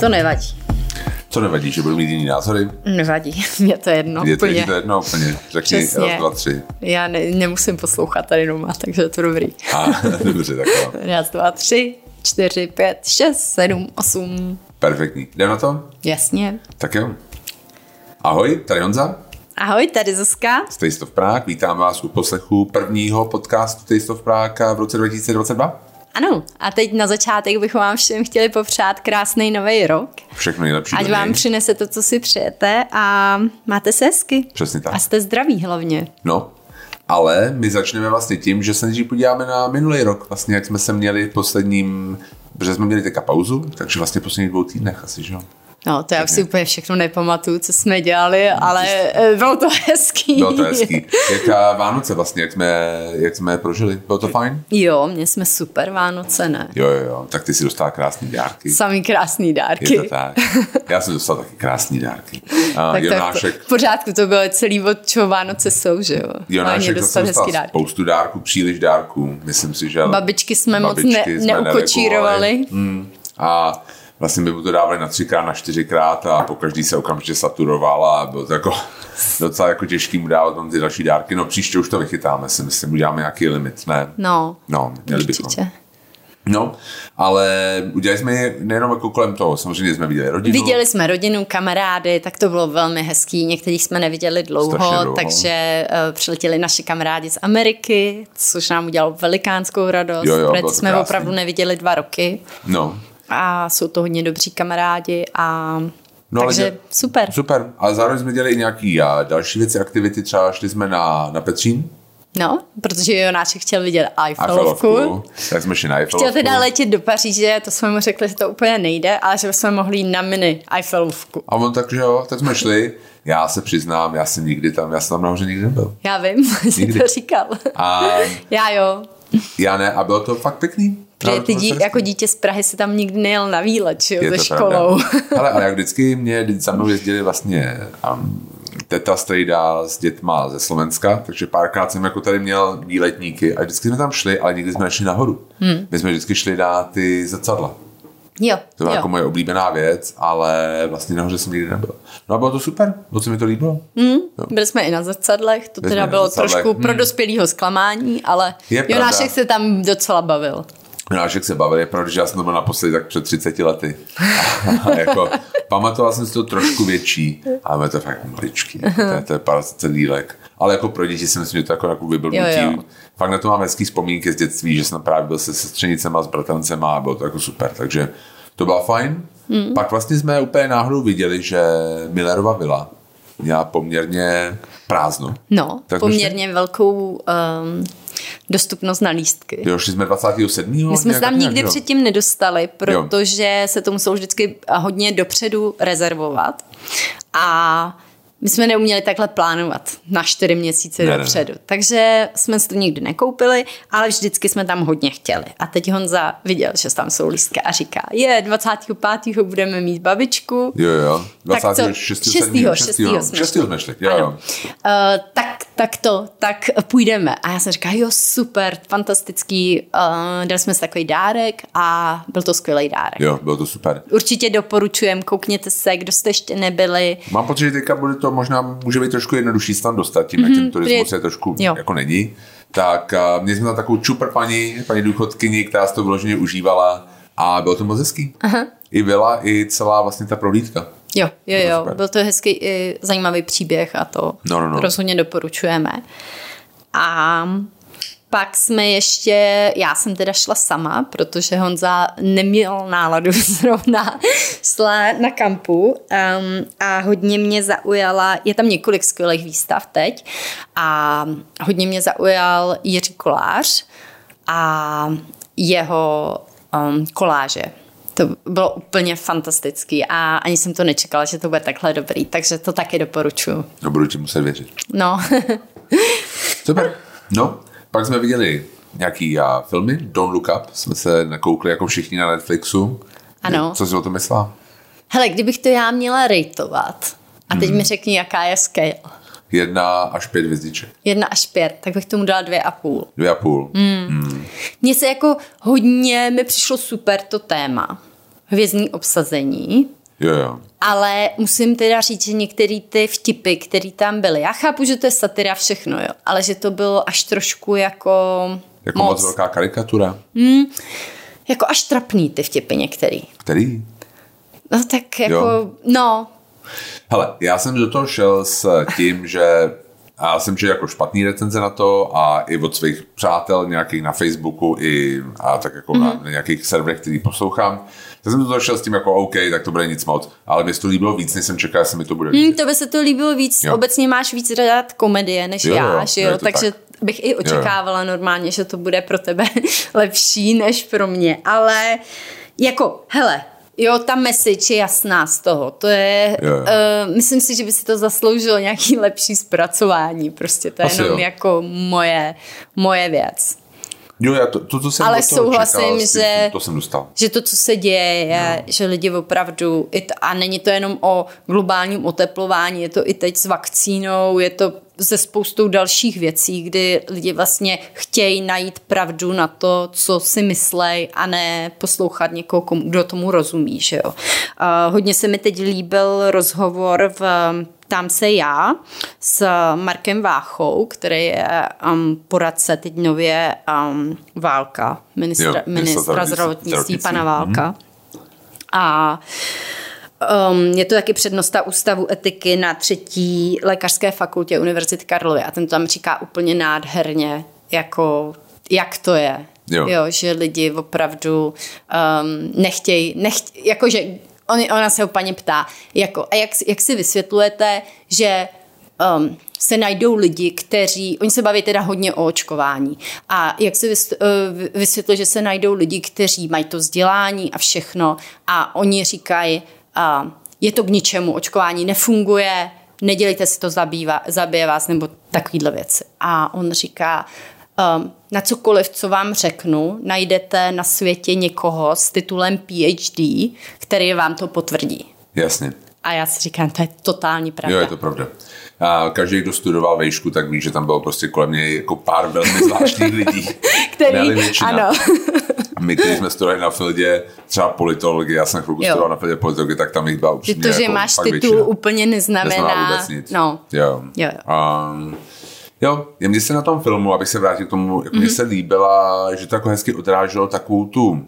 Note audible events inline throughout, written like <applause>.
To nevadí. Co nevadí, že budu mít jiný názory? Nevadí, mě to jedno Je to, úplně. je to jedno úplně. Řekni Přesně. raz, dva, tři. Já ne, nemusím poslouchat tady doma, takže je to dobrý. A dobře, tak jo. Raz, dva, tři, čtyři, pět, šest, sedm, osm. Perfektní. Jdeme na to? Jasně. Tak jo. Ahoj, tady Honza. Ahoj, tady Zuzka. z Taste of Prague. Vítám vás u poslechu prvního podcastu Taste of Prague v roce 2022. Ano, a teď na začátek bychom vám všem chtěli popřát krásný nový rok. Všechno nejlepší. Ať vám přinese to, co si přejete a máte se hezky. Přesně tak. A jste zdraví hlavně. No, ale my začneme vlastně tím, že se nejdřív podíváme na minulý rok, vlastně jak jsme se měli v posledním, protože jsme měli teďka pauzu, takže vlastně v posledních dvou týdnech asi, že jo? No, to já už si úplně všechno nepamatuju, co jsme dělali, ale eh, bylo to <laughs> hezký. Bylo to hezký. Jak Vánoce vlastně, jak jsme, jak jsme prožili? Bylo to fajn? Jo, měli jsme super Vánoce, ne? Jo, jo, jo. Tak ty si dostala krásný dárky. Samý krásný dárky. Je to tak. Já jsem dostal taky krásný dárky. A Tak to Jonášek, v pořádku, to bylo celý, od čeho Vánoce jsou, že jo? Jonášek dostat zase hezký dostal dárky. spoustu dárků, příliš dárků. Myslím si, že... Babičky jsme moc babičky ne- jsme neukočírovali. Mm. A vlastně by mu to dávali na třikrát, na čtyřikrát a po každý se okamžitě saturoval a bylo to jako <laughs> docela jako těžký mu dávat tam ty další dárky. No příště už to vychytáme, si myslím, uděláme nějaký limit, ne? No, No, měli bychom. No, ale udělali jsme je nejenom jako kolem toho, samozřejmě jsme viděli rodinu. Viděli jsme rodinu, kamarády, tak to bylo velmi hezký. Některých jsme neviděli dlouho, dlouho. takže uh, přiletěli naši kamarádi z Ameriky, což nám udělalo velikánskou radost. Jo, jo, protože jsme krásný. opravdu neviděli dva roky No, a jsou to hodně dobří kamarádi a No, ale takže dě- super. super. Ale zároveň jsme dělali i nějaký a další věci, aktivity, třeba šli jsme na, na Petřín, No, protože Jonáček chtěl vidět Eiffelovku. Eiffelovku, tak jsme šli na Chtěl Eiffelovku. teda letět do Paříže, to jsme mu řekli, že to úplně nejde, ale že bychom mohli jít na mini Eiffelovku. A on takže jo, tak jsme šli. Já se přiznám, já jsem nikdy tam, já jsem tam nahoře nikdy nebyl. Já vím, <laughs> jsi to říkal. A Já jo. já ne, a bylo to fakt pěkný. Protože Bylo ty dí, jako dítě z Prahy si tam nikdy nejel na výlet, že jo, se to školou. <laughs> Ale, ale jak vždycky mě za mnou jezdili vlastně um, teta strejda s dětma ze Slovenska, takže párkrát jsem jako tady měl výletníky a vždycky jsme tam šli, ale nikdy jsme nešli nahoru. Hmm. My jsme vždycky šli na ty zrcadla. Jo, To byla jo. jako moje oblíbená věc, ale vlastně nahoře jsem nikdy nebyl. No a bylo to super, moc se mi to líbilo. Hmm. Byli jsme i na zrcadlech, to Byli teda bylo zrcadlech, trošku hmm. pro dospělého zklamání, ale Je pravda. Jonášek se tam docela bavil. Jonášek se bavil, je pravda, že já jsem to byl naposledy tak před 30 lety. A <laughs> jako, pamatoval jsem si to trošku větší, ale je to fakt maličký. Jako, to, je, to je pár dílek. Ale jako pro děti si myslím, že to jako, jako vyblbnutí. Jo, jo. Fakt na to mám hezký vzpomínky z dětství, že jsem právě byl se sestřenicema, s bratrancema a bylo to jako super. Takže to bylo fajn. Mm. Pak vlastně jsme úplně náhodou viděli, že Millerova vila měla poměrně prázdno. No, Tak poměrně velkou um, dostupnost na lístky. Jo, šli jsme 27. My jsme se nějak tam tak nikdy nějak, jo. předtím nedostali, protože se to muselo vždycky hodně dopředu rezervovat. A my jsme neuměli takhle plánovat na čtyři měsíce Ne, ne, ne, dopředu. Takže jsme si to nikdy nekoupili, ale vždycky jsme tam hodně chtěli. A teď Honza viděl, že tam jsou lístky a říká, je, 25. budeme mít babičku. Jo, jo. Tak co? 26. Šestýho, 6. šestýho jsme 6. jsme šli. Jo, Ano. jo. Uh, tak, tak to, tak půjdeme. A já jsem říkala, jo, super, fantastický. Uh, dali jsme si takový dárek a byl to skvělý dárek. Jo, bylo to super. Určitě doporučujem, koukněte se, kdo jste ještě nebyli. Mám pocit, že teďka bude to možná, může být trošku jednodušší se tam dostat, tím, jak ten turismus je- trošku jo. jako není. Tak uh, měli jsme tam takovou čupr paní, paní důchodkyni, která si to vyloženě užívala a bylo to moc hezký. Aha. I byla, i celá vlastně ta prohlídka. Jo, jo, To jo, super. byl to hezký i zajímavý příběh a to No, no, no. rozhodně doporučujeme. A pak jsme ještě, já jsem teda šla sama, protože Honza neměl náladu <laughs> zrovna šla na kampu um, a hodně mě zaujala, je tam několik skvělých výstav teď a hodně mě zaujal Jiří Kolář a jeho um, koláže. To bylo úplně fantastický a ani jsem to nečekala, že to bude takhle dobrý, takže to taky doporučuji. No budu ti muset věřit. No, <laughs> Super. No, pak jsme viděli nějaký uh, filmy, Don't Look Up, jsme se nakoukli jako všichni na Netflixu. Ano. Co jsi o tom myslela? hele, kdybych to já měla rejtovat, a teď Hmm. mi řekni, jaká je scale. Jedna až pět hvězdiček. Jedna až pět, tak bych tomu dala dvě a půl. Dvě a půl. Mně se jako hodně, mi přišlo super to téma. hvězdní obsazení, Jo, jo. ale musím teda říct, že některé ty vtipy, které tam byly, já chápu, že to je satira všechno, jo, ale že to bylo až trošku jako, Jako moc, moc velká karikatura. jako až trapný ty vtipy některý. Který? No tak jako, Jo. no, Hele, já jsem do toho šel s tím, že a já jsem četl jako špatný recenze na to a i od svých přátel nějakých na Facebooku i a tak jako mm-hmm. na, na nějakých serverech, který poslouchám. Tak jsem do toho šel s tím jako OK, tak to bude nic moc. Ale mě se to líbilo víc, než jsem čekal, že se mi to bude líbit. hm, to by se to líbilo víc, Jo. jo. obecně máš víc rád komedie než Jo, já, jo, že jo, to takže tak. bych i očekávala normálně, že to bude pro tebe <laughs> lepší než pro mě, ale jako, hele, Jo, ta message je jasná z toho. To je, Jo, jo. Uh, myslím si, že by si to zasloužilo nějaký lepší zpracování. Prostě to je Asi jenom jo. jako moje, moje věc. Jo, já to, to, to jsem Ale souhlasím, čekal, že- To jsem dostal. Že to, co se děje, je, no. že lidi opravdu, a není to jenom o globálním oteplování, je to i teď s vakcínou, je to se spoustou dalších věcí, kdy lidi vlastně chtějí najít pravdu na to, co si myslej a ne poslouchat někoho, komu, kdo tomu rozumí. Že jo? Uh, hodně se mi teď líbil rozhovor v Tam se já s Markem Váchou, který je um, poradce teď nově um, Válka, ministra, Jo, ministra zdravotnictví- zdravotnictví. pana Válka. A um, je to taky přednosta ústavu etiky na třetí lékařské fakultě Univerzity Karlovy a ten to tam říká úplně nádherně, jako jak to je. Jo. jo že lidi opravdu um, nechtějí, nechtěj, jakože on, ona se ho paní ptá, jako, a jak, jak si vysvětlujete, že um, se najdou lidi, kteří, oni se baví teda hodně o očkování a jak si uh, vysvětluje, že se najdou lidi, kteří mají to vzdělání a všechno a oni říkají, uh, je to k ničemu, očkování nefunguje, nedělejte si to, zabývá, zabije vás, nebo takovýhle věci. A on říká, na cokoliv, co vám řeknu, najdete na světě někoho s titulem PhD, který vám to potvrdí. Jasně. A já si říkám, to je totální pravda. Jo, je to pravda. A každý, kdo studoval vejšku, tak ví, že tam bylo prostě kolem něj jako pár velmi zvláštních lidí. <laughs> Který, ano. My, když jsme studovali na Fildě, třeba politologie, já jsem chvilku studoval na Fildě politologie, tak tam jich byla upřímně to, že jako máš titul, většina. úplně neznamená... Neznamená vůbec nic. No. Jo. Jo, jo. Um, jo, mně se na tom filmu, abych se vrátil k tomu, jak Mhm. mně se líbila, že to jako hezky odráželo takovou tu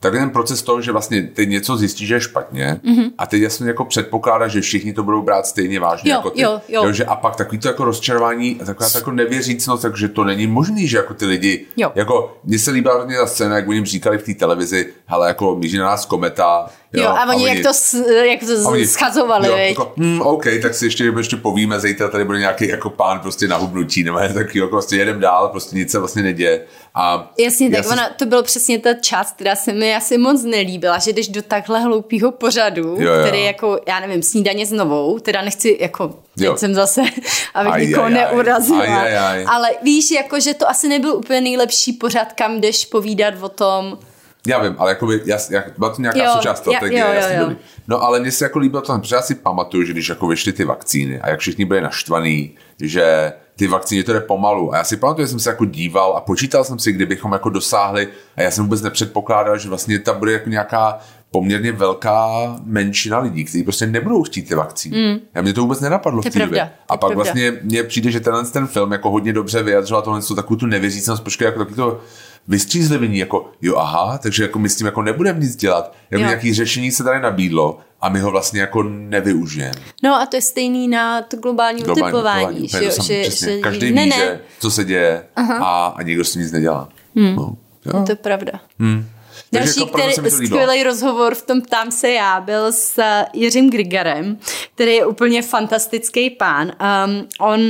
Takový ten proces toho, že vlastně teď něco zjistí, že je špatně mm-hmm. a teď jasně jako předpokládá, že všichni to budou brát stejně vážně Jo, jako ty. jo, jo. že a pak takový to jako rozčarování, taková to jako nevěřícnost, takže to není možný, že jako ty lidi, Jo. jako mně se líbila hodně ta scéna, jak oni říkali v té televizi, hele, jako míří na nás kometa. Jo, a oni, jak to, jak to a oni- schazovali, jo, jako, hm, OK, tak si ještě, ještě povíme, zítra tady bude nějaký jako pán prostě na hubnutí, nebo je takový, jako prostě jedem dál, prostě nic se vlastně neděje. A Jasně, tak jsem- ona, to byl přesně ta část, která se mi asi moc nelíbila, že jdeš do takhle hloupého pořadu, Jo, jo. který jako, já nevím, snídaně s novou, teda nechci, jako, Jo. teď jsem zase, <laughs> abych Aj, nikoho aj. neurazila, Aj, aj, aj. ale víš, jako, že to asi nebyl úplně nejlepší pořad, kam jdeš povídat o tom, Já vím, ale jakoby, jas, jak, byla to nějaká Jo, součást strategie, jo, jo, jasně jo. dobrý. No ale mně se jako líbilo to, protože já si pamatuju, že když jako vyšly ty vakcíny a jak všichni byli naštvaný, že ty vakcíny to jde pomalu. A já si pamatuju, že jsem se jako díval a počítal jsem si, kdybychom jako dosáhli, a já jsem vůbec nepředpokládal, že vlastně ta bude jako nějaká poměrně velká menšina lidí, kteří prostě nebudou chtít ty vakcíny. Mm. A mě to vůbec nenapadlo To v té době. A pak pravda. vlastně mně přijde, že tenhle ten film jako hodně dobře vyjadřoval tohle takovou tu nevěřícnost, počkej, jako taky to vystřízlivění, jako jo, aha, takže jako my s tím jako nebudeme nic dělat, jako Jo. nějaký řešení se tady nabídlo a my ho vlastně jako nevyužijeme. no a to je stejný na to globální Globální že, jo, to že, přesně. že, Každý ne, ví, ne, že co se děje a, a nikdo s tím nic nedělá. Hmm. No, jo. to je pravda. Hmm. Takže Další, jako který, skvělý rozhovor v tom Tam se já byl s uh, Jiřím Grigarem, který je úplně fantastický pán. Um, on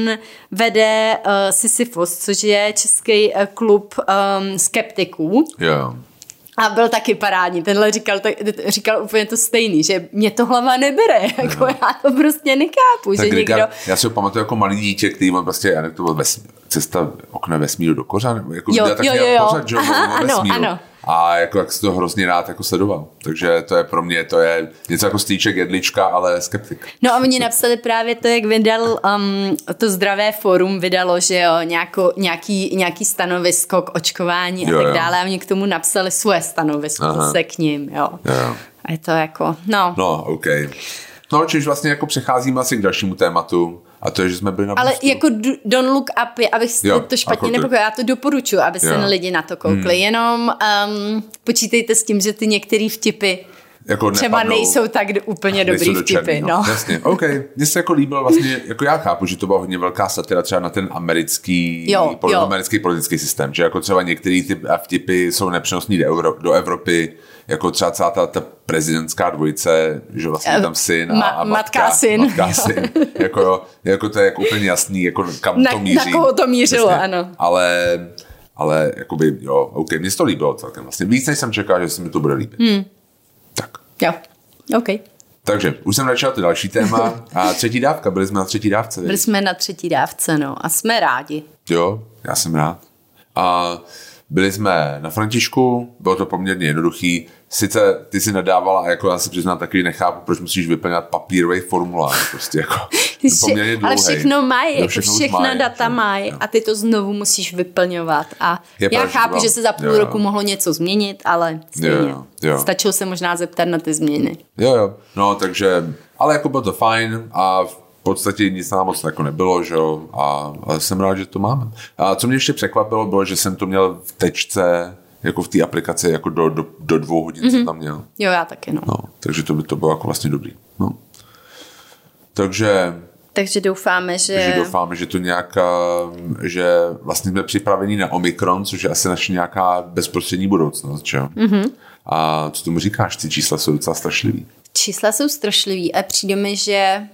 vede uh, Sisyphos, což je český uh, klub um, skeptiků. Jo. A byl taky parádní. Tenhle říkal, tak, říkal úplně to stejný, že mě to hlava nebere. <laughs> Jako já to prostě nechápu, Tak že Grigor, někdo... já si ho pamatuju jako malý dítě, který on prostě, já nevím, to byl ves, cesta okna vesmíru do kořán, jako Jo, jo, jo, jo. pořad, že jo, <laughs> Aha, ano, vesmíru. ano. A jako jak si to hrozně rád jako sledoval. Takže to je pro mě, to je něco jako stýček jedlička, ale skeptik. No a oni napsali právě to, jak vydal um, to zdravé fórum, vydalo, že jo, nějako, nějaký, nějaký stanovisko k očkování a Jo, tak jo. dále a oni k tomu napsali svoje stanovisko Aha. zase k ním, jo. Jo. A je to jako, no. No, OK. No, čiž vlastně jako přecházíme asi k dalšímu tématu a to je, že jsme byli na Ale Boostu. jako Don't Look Up, je, abych Jo, to špatně jako to- nepochopila, já to doporučuji, aby se. Hmm. lidi na to koukli. Jenom um, počítejte s tím, že ty některé vtipy jako třeba nepadnou. nejsou tak úplně nejsou dobrý do vtipy. černý, No. Jasně, OK. Mně se jako líbilo vlastně, jako já chápu, že to byla hodně velká satira třeba na ten americký, Jo, poli- jo. americký politický systém, že jako třeba některé ty vtipy jsou nepřenosný do, Euro, do Evropy, jako třeba celá ta, ta prezidentská dvojice, že vlastně je tam syn a, Ma- a matka, matka a syn. Matka syn. jako, jako to je jako úplně jasný, jako kam Na- to na míří. koho to mířilo, ano. Ale, ale jakoby, jo, OK, mně se to líbilo celkem vlastně. Víc, než jsem čekal, že se mi to bude líbit. Hmm. Tak. Jo, OK. Takže už jsem začal to další téma. A třetí dávka, byli jsme na třetí dávce. Byli jsme na třetí dávce, no, a jsme rádi. Jo, já jsem rád. A byli jsme na Františku, bylo to poměrně jednoduchý. Sice ty si nadávala, a jako já se přiznám taky, nechápu, proč musíš vyplňovat papírový formulář. Prostě jako, <laughs> poměrně Vše, ale všechno mají, Jo, jako všechno všechna mají, data mají Jo. a ty to znovu musíš vyplňovat. A Je já pravda, chápu, vám- že se za půl jo, jo. roku mohlo něco změnit, ale. Jo, jo. Stačilo se možná zeptat na ty změny. Jo, jo. No, takže, ale jako bylo to fajn a v podstatě nic nám moc jako nebylo, že jo, a, a jsem rád, že to máme. A co mě ještě překvapilo, bylo, že jsem to měl v tečce, jako v té aplikaci, jako do, do, do dvou hodin mm-hmm. jsem tam měl. Jo, já taky, no. No, takže to by to bylo jako vlastně dobrý. No. Takže, Takže doufáme, že... že doufáme, že to nějaká, že vlastně jsme připraveni na Omikron, což je asi naše nějaká bezprostřední budoucnost, že jo? Mm-hmm. A co tomu říkáš? Ty čísla jsou docela strašlivý. Čísla jsou strašlivý a přijde mi, že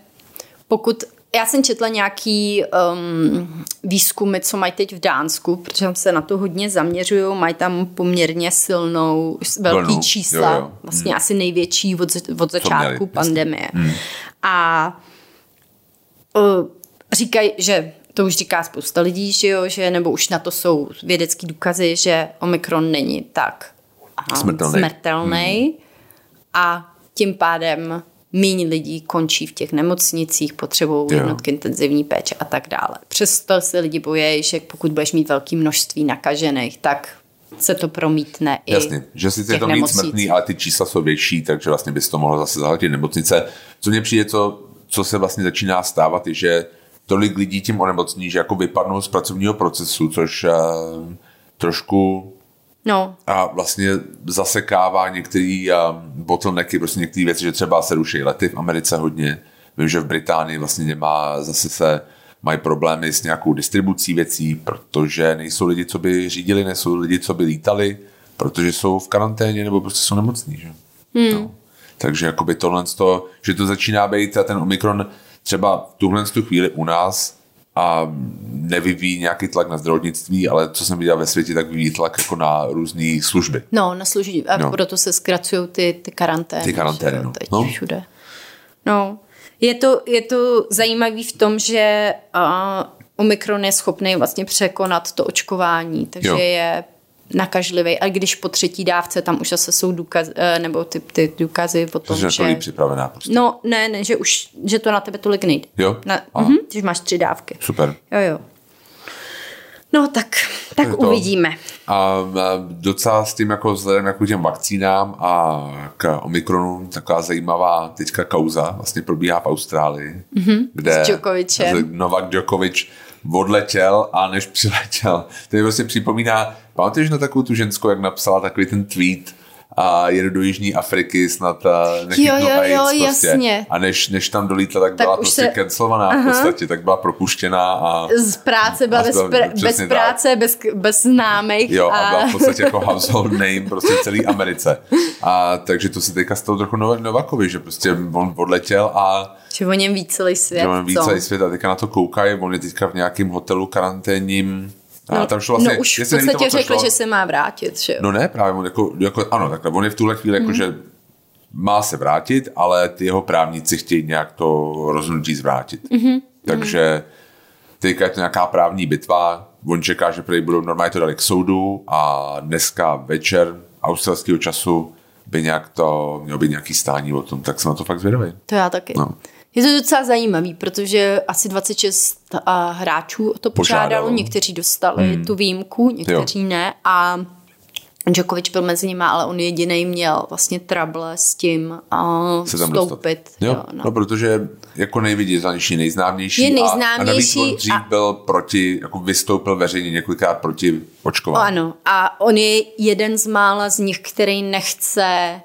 pokud... Já jsem četla nějaký um, výzkumy, co mají teď v Dánsku, protože tam se na to hodně zaměřují, mají tam poměrně silnou, velký Vlnu, čísla, jo, jo. vlastně asi největší od, od začátku měli, pandemie. A uh, říkají, že to už říká spousta lidí, že jo, že nebo už na to jsou vědecký důkazy, že Omikron není tak a, Smrtelný. smrtelný a tím pádem méně lidí končí v těch nemocnicích, potřebují jednotky intenzivní péče a tak dále. Přesto se lidi bojí, že pokud budeš mít velké množství nakažených, tak se to promítne i Jasně, že sice je to víc smrtný, ale ty čísla jsou větší, takže vlastně bys to mohlo zase zahlatit nemocnice. Co mně přijde, co, co se vlastně začíná stávat, je, že tolik lidí tím onemocní, že jako vypadnou z pracovního procesu, což uh, trošku No, a vlastně zasekává některé um, bottlenecky, prostě některé věci, že třeba se ruší lety v Americe hodně. Vím, že v Británii vlastně nemá, zase se mají problémy s nějakou distribucí věcí, protože nejsou lidi, co by řídili, nejsou lidi, co by lítali, protože jsou v karanténě nebo prostě jsou nemocní. Že? Hmm. No. Takže jakoby tohle, to, že to začíná být a ten Omikron třeba v tuhle tu chvíli u nás a nevyvíjí nějaký tlak na zdravotnictví, ale co jsem viděl ve světě, tak vyvíjí tlak jako na různé služby. no, na služí. A No. proto se zkracují ty, ty karantény. Ty karantény, že no. Teď No. všude. No, je to, je to zajímavý v tom, že uh, Omikron je schopný vlastně překonat to očkování, takže Jo. je nakažlivý. A když po třetí dávce tam už zase jsou důkazy, eh, nebo ty, ty důkazy o tom, Takže na to že... připravená prostě. No, ne, ne, že už, že to na tebe tolik nejde. Jo? Na, mhm, když máš tři dávky. Super. Jo, jo. No tak, tak to. uvidíme. A, docela s tím jako vzhledem jako k těm vakcínám a k Omikronu taková zajímavá teďka kauza vlastně probíhá v Austrálii, mm-hmm. kde. Novak Djokovic odletěl a než přiletěl. To mi prostě připomíná, pamatuješ na takovou tu ženskou, jak napsala takový ten tweet, a jede do Jižní Afriky snad a nechytnu Jo, jo, jo, AIDS prostě. jasně. A než, než tam dolítla, tak, Tak byla prostě se- cancelovaná v podstatě, tak byla propuštěná a Z práce byla A bez, pr- bez přesně tak. práce, bez, bez známých. Jo, a byla v podstatě jako household name prostě v celé Americe. A takže to se teďka stalo trochu Nova- Novakovi, že prostě on odletěl a Že o něm ví celý svět, že on ví co? celý svět a teďka na to koukají, on je teďka v nějakém hotelu karanténním. A tam šlo vlastně, no už v podstatě řekli, že se má vrátit, že jo? No ne, právě on jako, jako ano, takhle, on je v tuhle chvíli Mhm. jako, že má se vrátit, ale ty jeho právníci chtějí nějak to rozhodnutí zvrátit. Mhm. Takže teďka je to nějaká právní bitva, on čeká, že prý budou normálně to dali k soudu a dneska večer australského času by nějak to, mělo být nějaký stání o tom, tak jsem na to fakt zvědavý. To já taky. No. Je to docela zajímavý, protože asi 26 hráčů to požádalo, požádalo. někteří dostali hmm. tu výjimku, někteří jo. ne a Djokovic byl mezi nimi, ale on jediný měl vlastně trouble s tím uh, Se tam vstoupit. Jo, jo no. no. protože jako nejviditelnější, nejznámější. Je nejznámější. A, a navíc on dřív a... byl proti, jako vystoupil veřejně několikrát proti očkování. Ano, a on je jeden z mála z nich, který nechce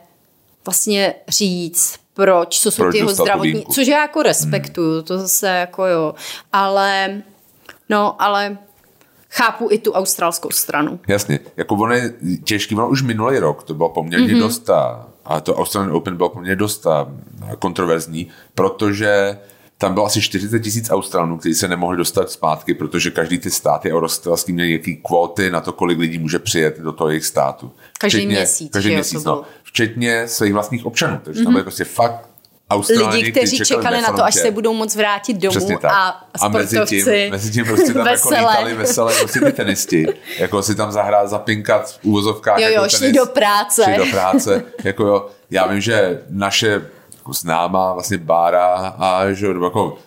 vlastně říct, proč, co jsou proč ty jeho zdravotní, což já jako respektuju, hmm. to zase jako jo, ale no, ale chápu i tu australskou stranu. Jasně, jako ono je těžký, ono už minulý rok, to bylo poměrně mm-hmm. dost, a to Australian Open bylo poměrně dost kontroverzní, protože tam bylo asi 40 tisíc Australanů, kteří se nemohli dostat zpátky, protože každý ty státy australský měl nějaký kvóty na to, kolik lidí může přijet do toho jejich státu. Každý včetně, měsíc. Každý měsíc, no. Včetně svých vlastních občanů. Takže mm-hmm. tam mhm. byly prostě fakt Australani, lidi, kteří čekali, čekali na to, až se budou moc vrátit domů a A mezi tím, mezi tím prostě tam jako <laughs> lítali veselé prostě ty tenisti, jako si tam zahrát, zapinkat v úvozovkách. Jo, jo, jako šli tenis, do práce. Šli do práce, jako jo, já vím, že naše jako známá vlastně Bára a že jako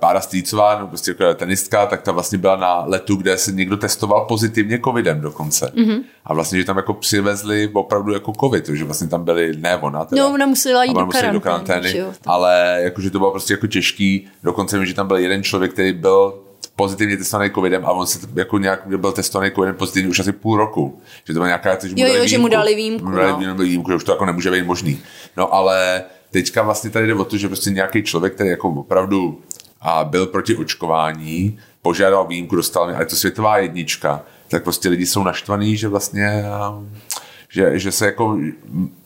Bára Stýcová, no prostě jako tenistka, tak ta vlastně byla na letu, kde se někdo testoval pozitivně covidem dokonce. Mm-hmm. A vlastně, že tam jako přivezli opravdu jako covid, že vlastně tam byli, ne ona teda. No, ona musela jít do, karantény, do karantény, ale jakože to bylo prostě jako těžký, dokonce vím, že tam byl jeden člověk, který byl pozitivně testovaný covidem a on se jako nějak byl testovaný covidem pozitivně už asi půl roku. Že to byla nějaká, že mu jo, dali jo, výjimku, že mu dali výjimku. Mu dali no. výjimku, že už to jako nemůže být možný. No ale teďka vlastně tady jde o to, že prostě nějaký člověk, který jako opravdu a byl proti očkování, požádal výjimku, dostal ale je to světová jednička, tak prostě lidi jsou naštvaní, že vlastně že, že se jako,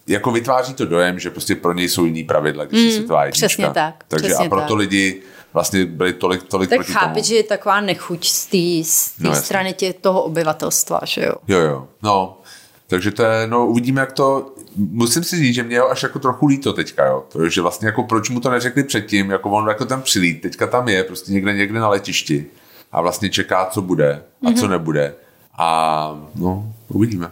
jako vytváří to dojem, že prostě pro něj jsou jiný pravidla, když mm, je světová jednička. Přesně tak. Takže přesně a proto tak. lidi vlastně byli tolik, tolik tak proti chápeš, tomu. že je taková nechuť z té no, strany tě, toho obyvatelstva, že jo? Jo, jo. No, takže to je, no uvidíme, jak to, musím si říct, že mě až jako trochu líto teďka, jo. To je, že vlastně jako proč mu to neřekli předtím, jako on jako tam přilít, teďka tam je, prostě někde někde na letišti a vlastně čeká, co bude a mm-hmm. co nebude. A no, uvidíme.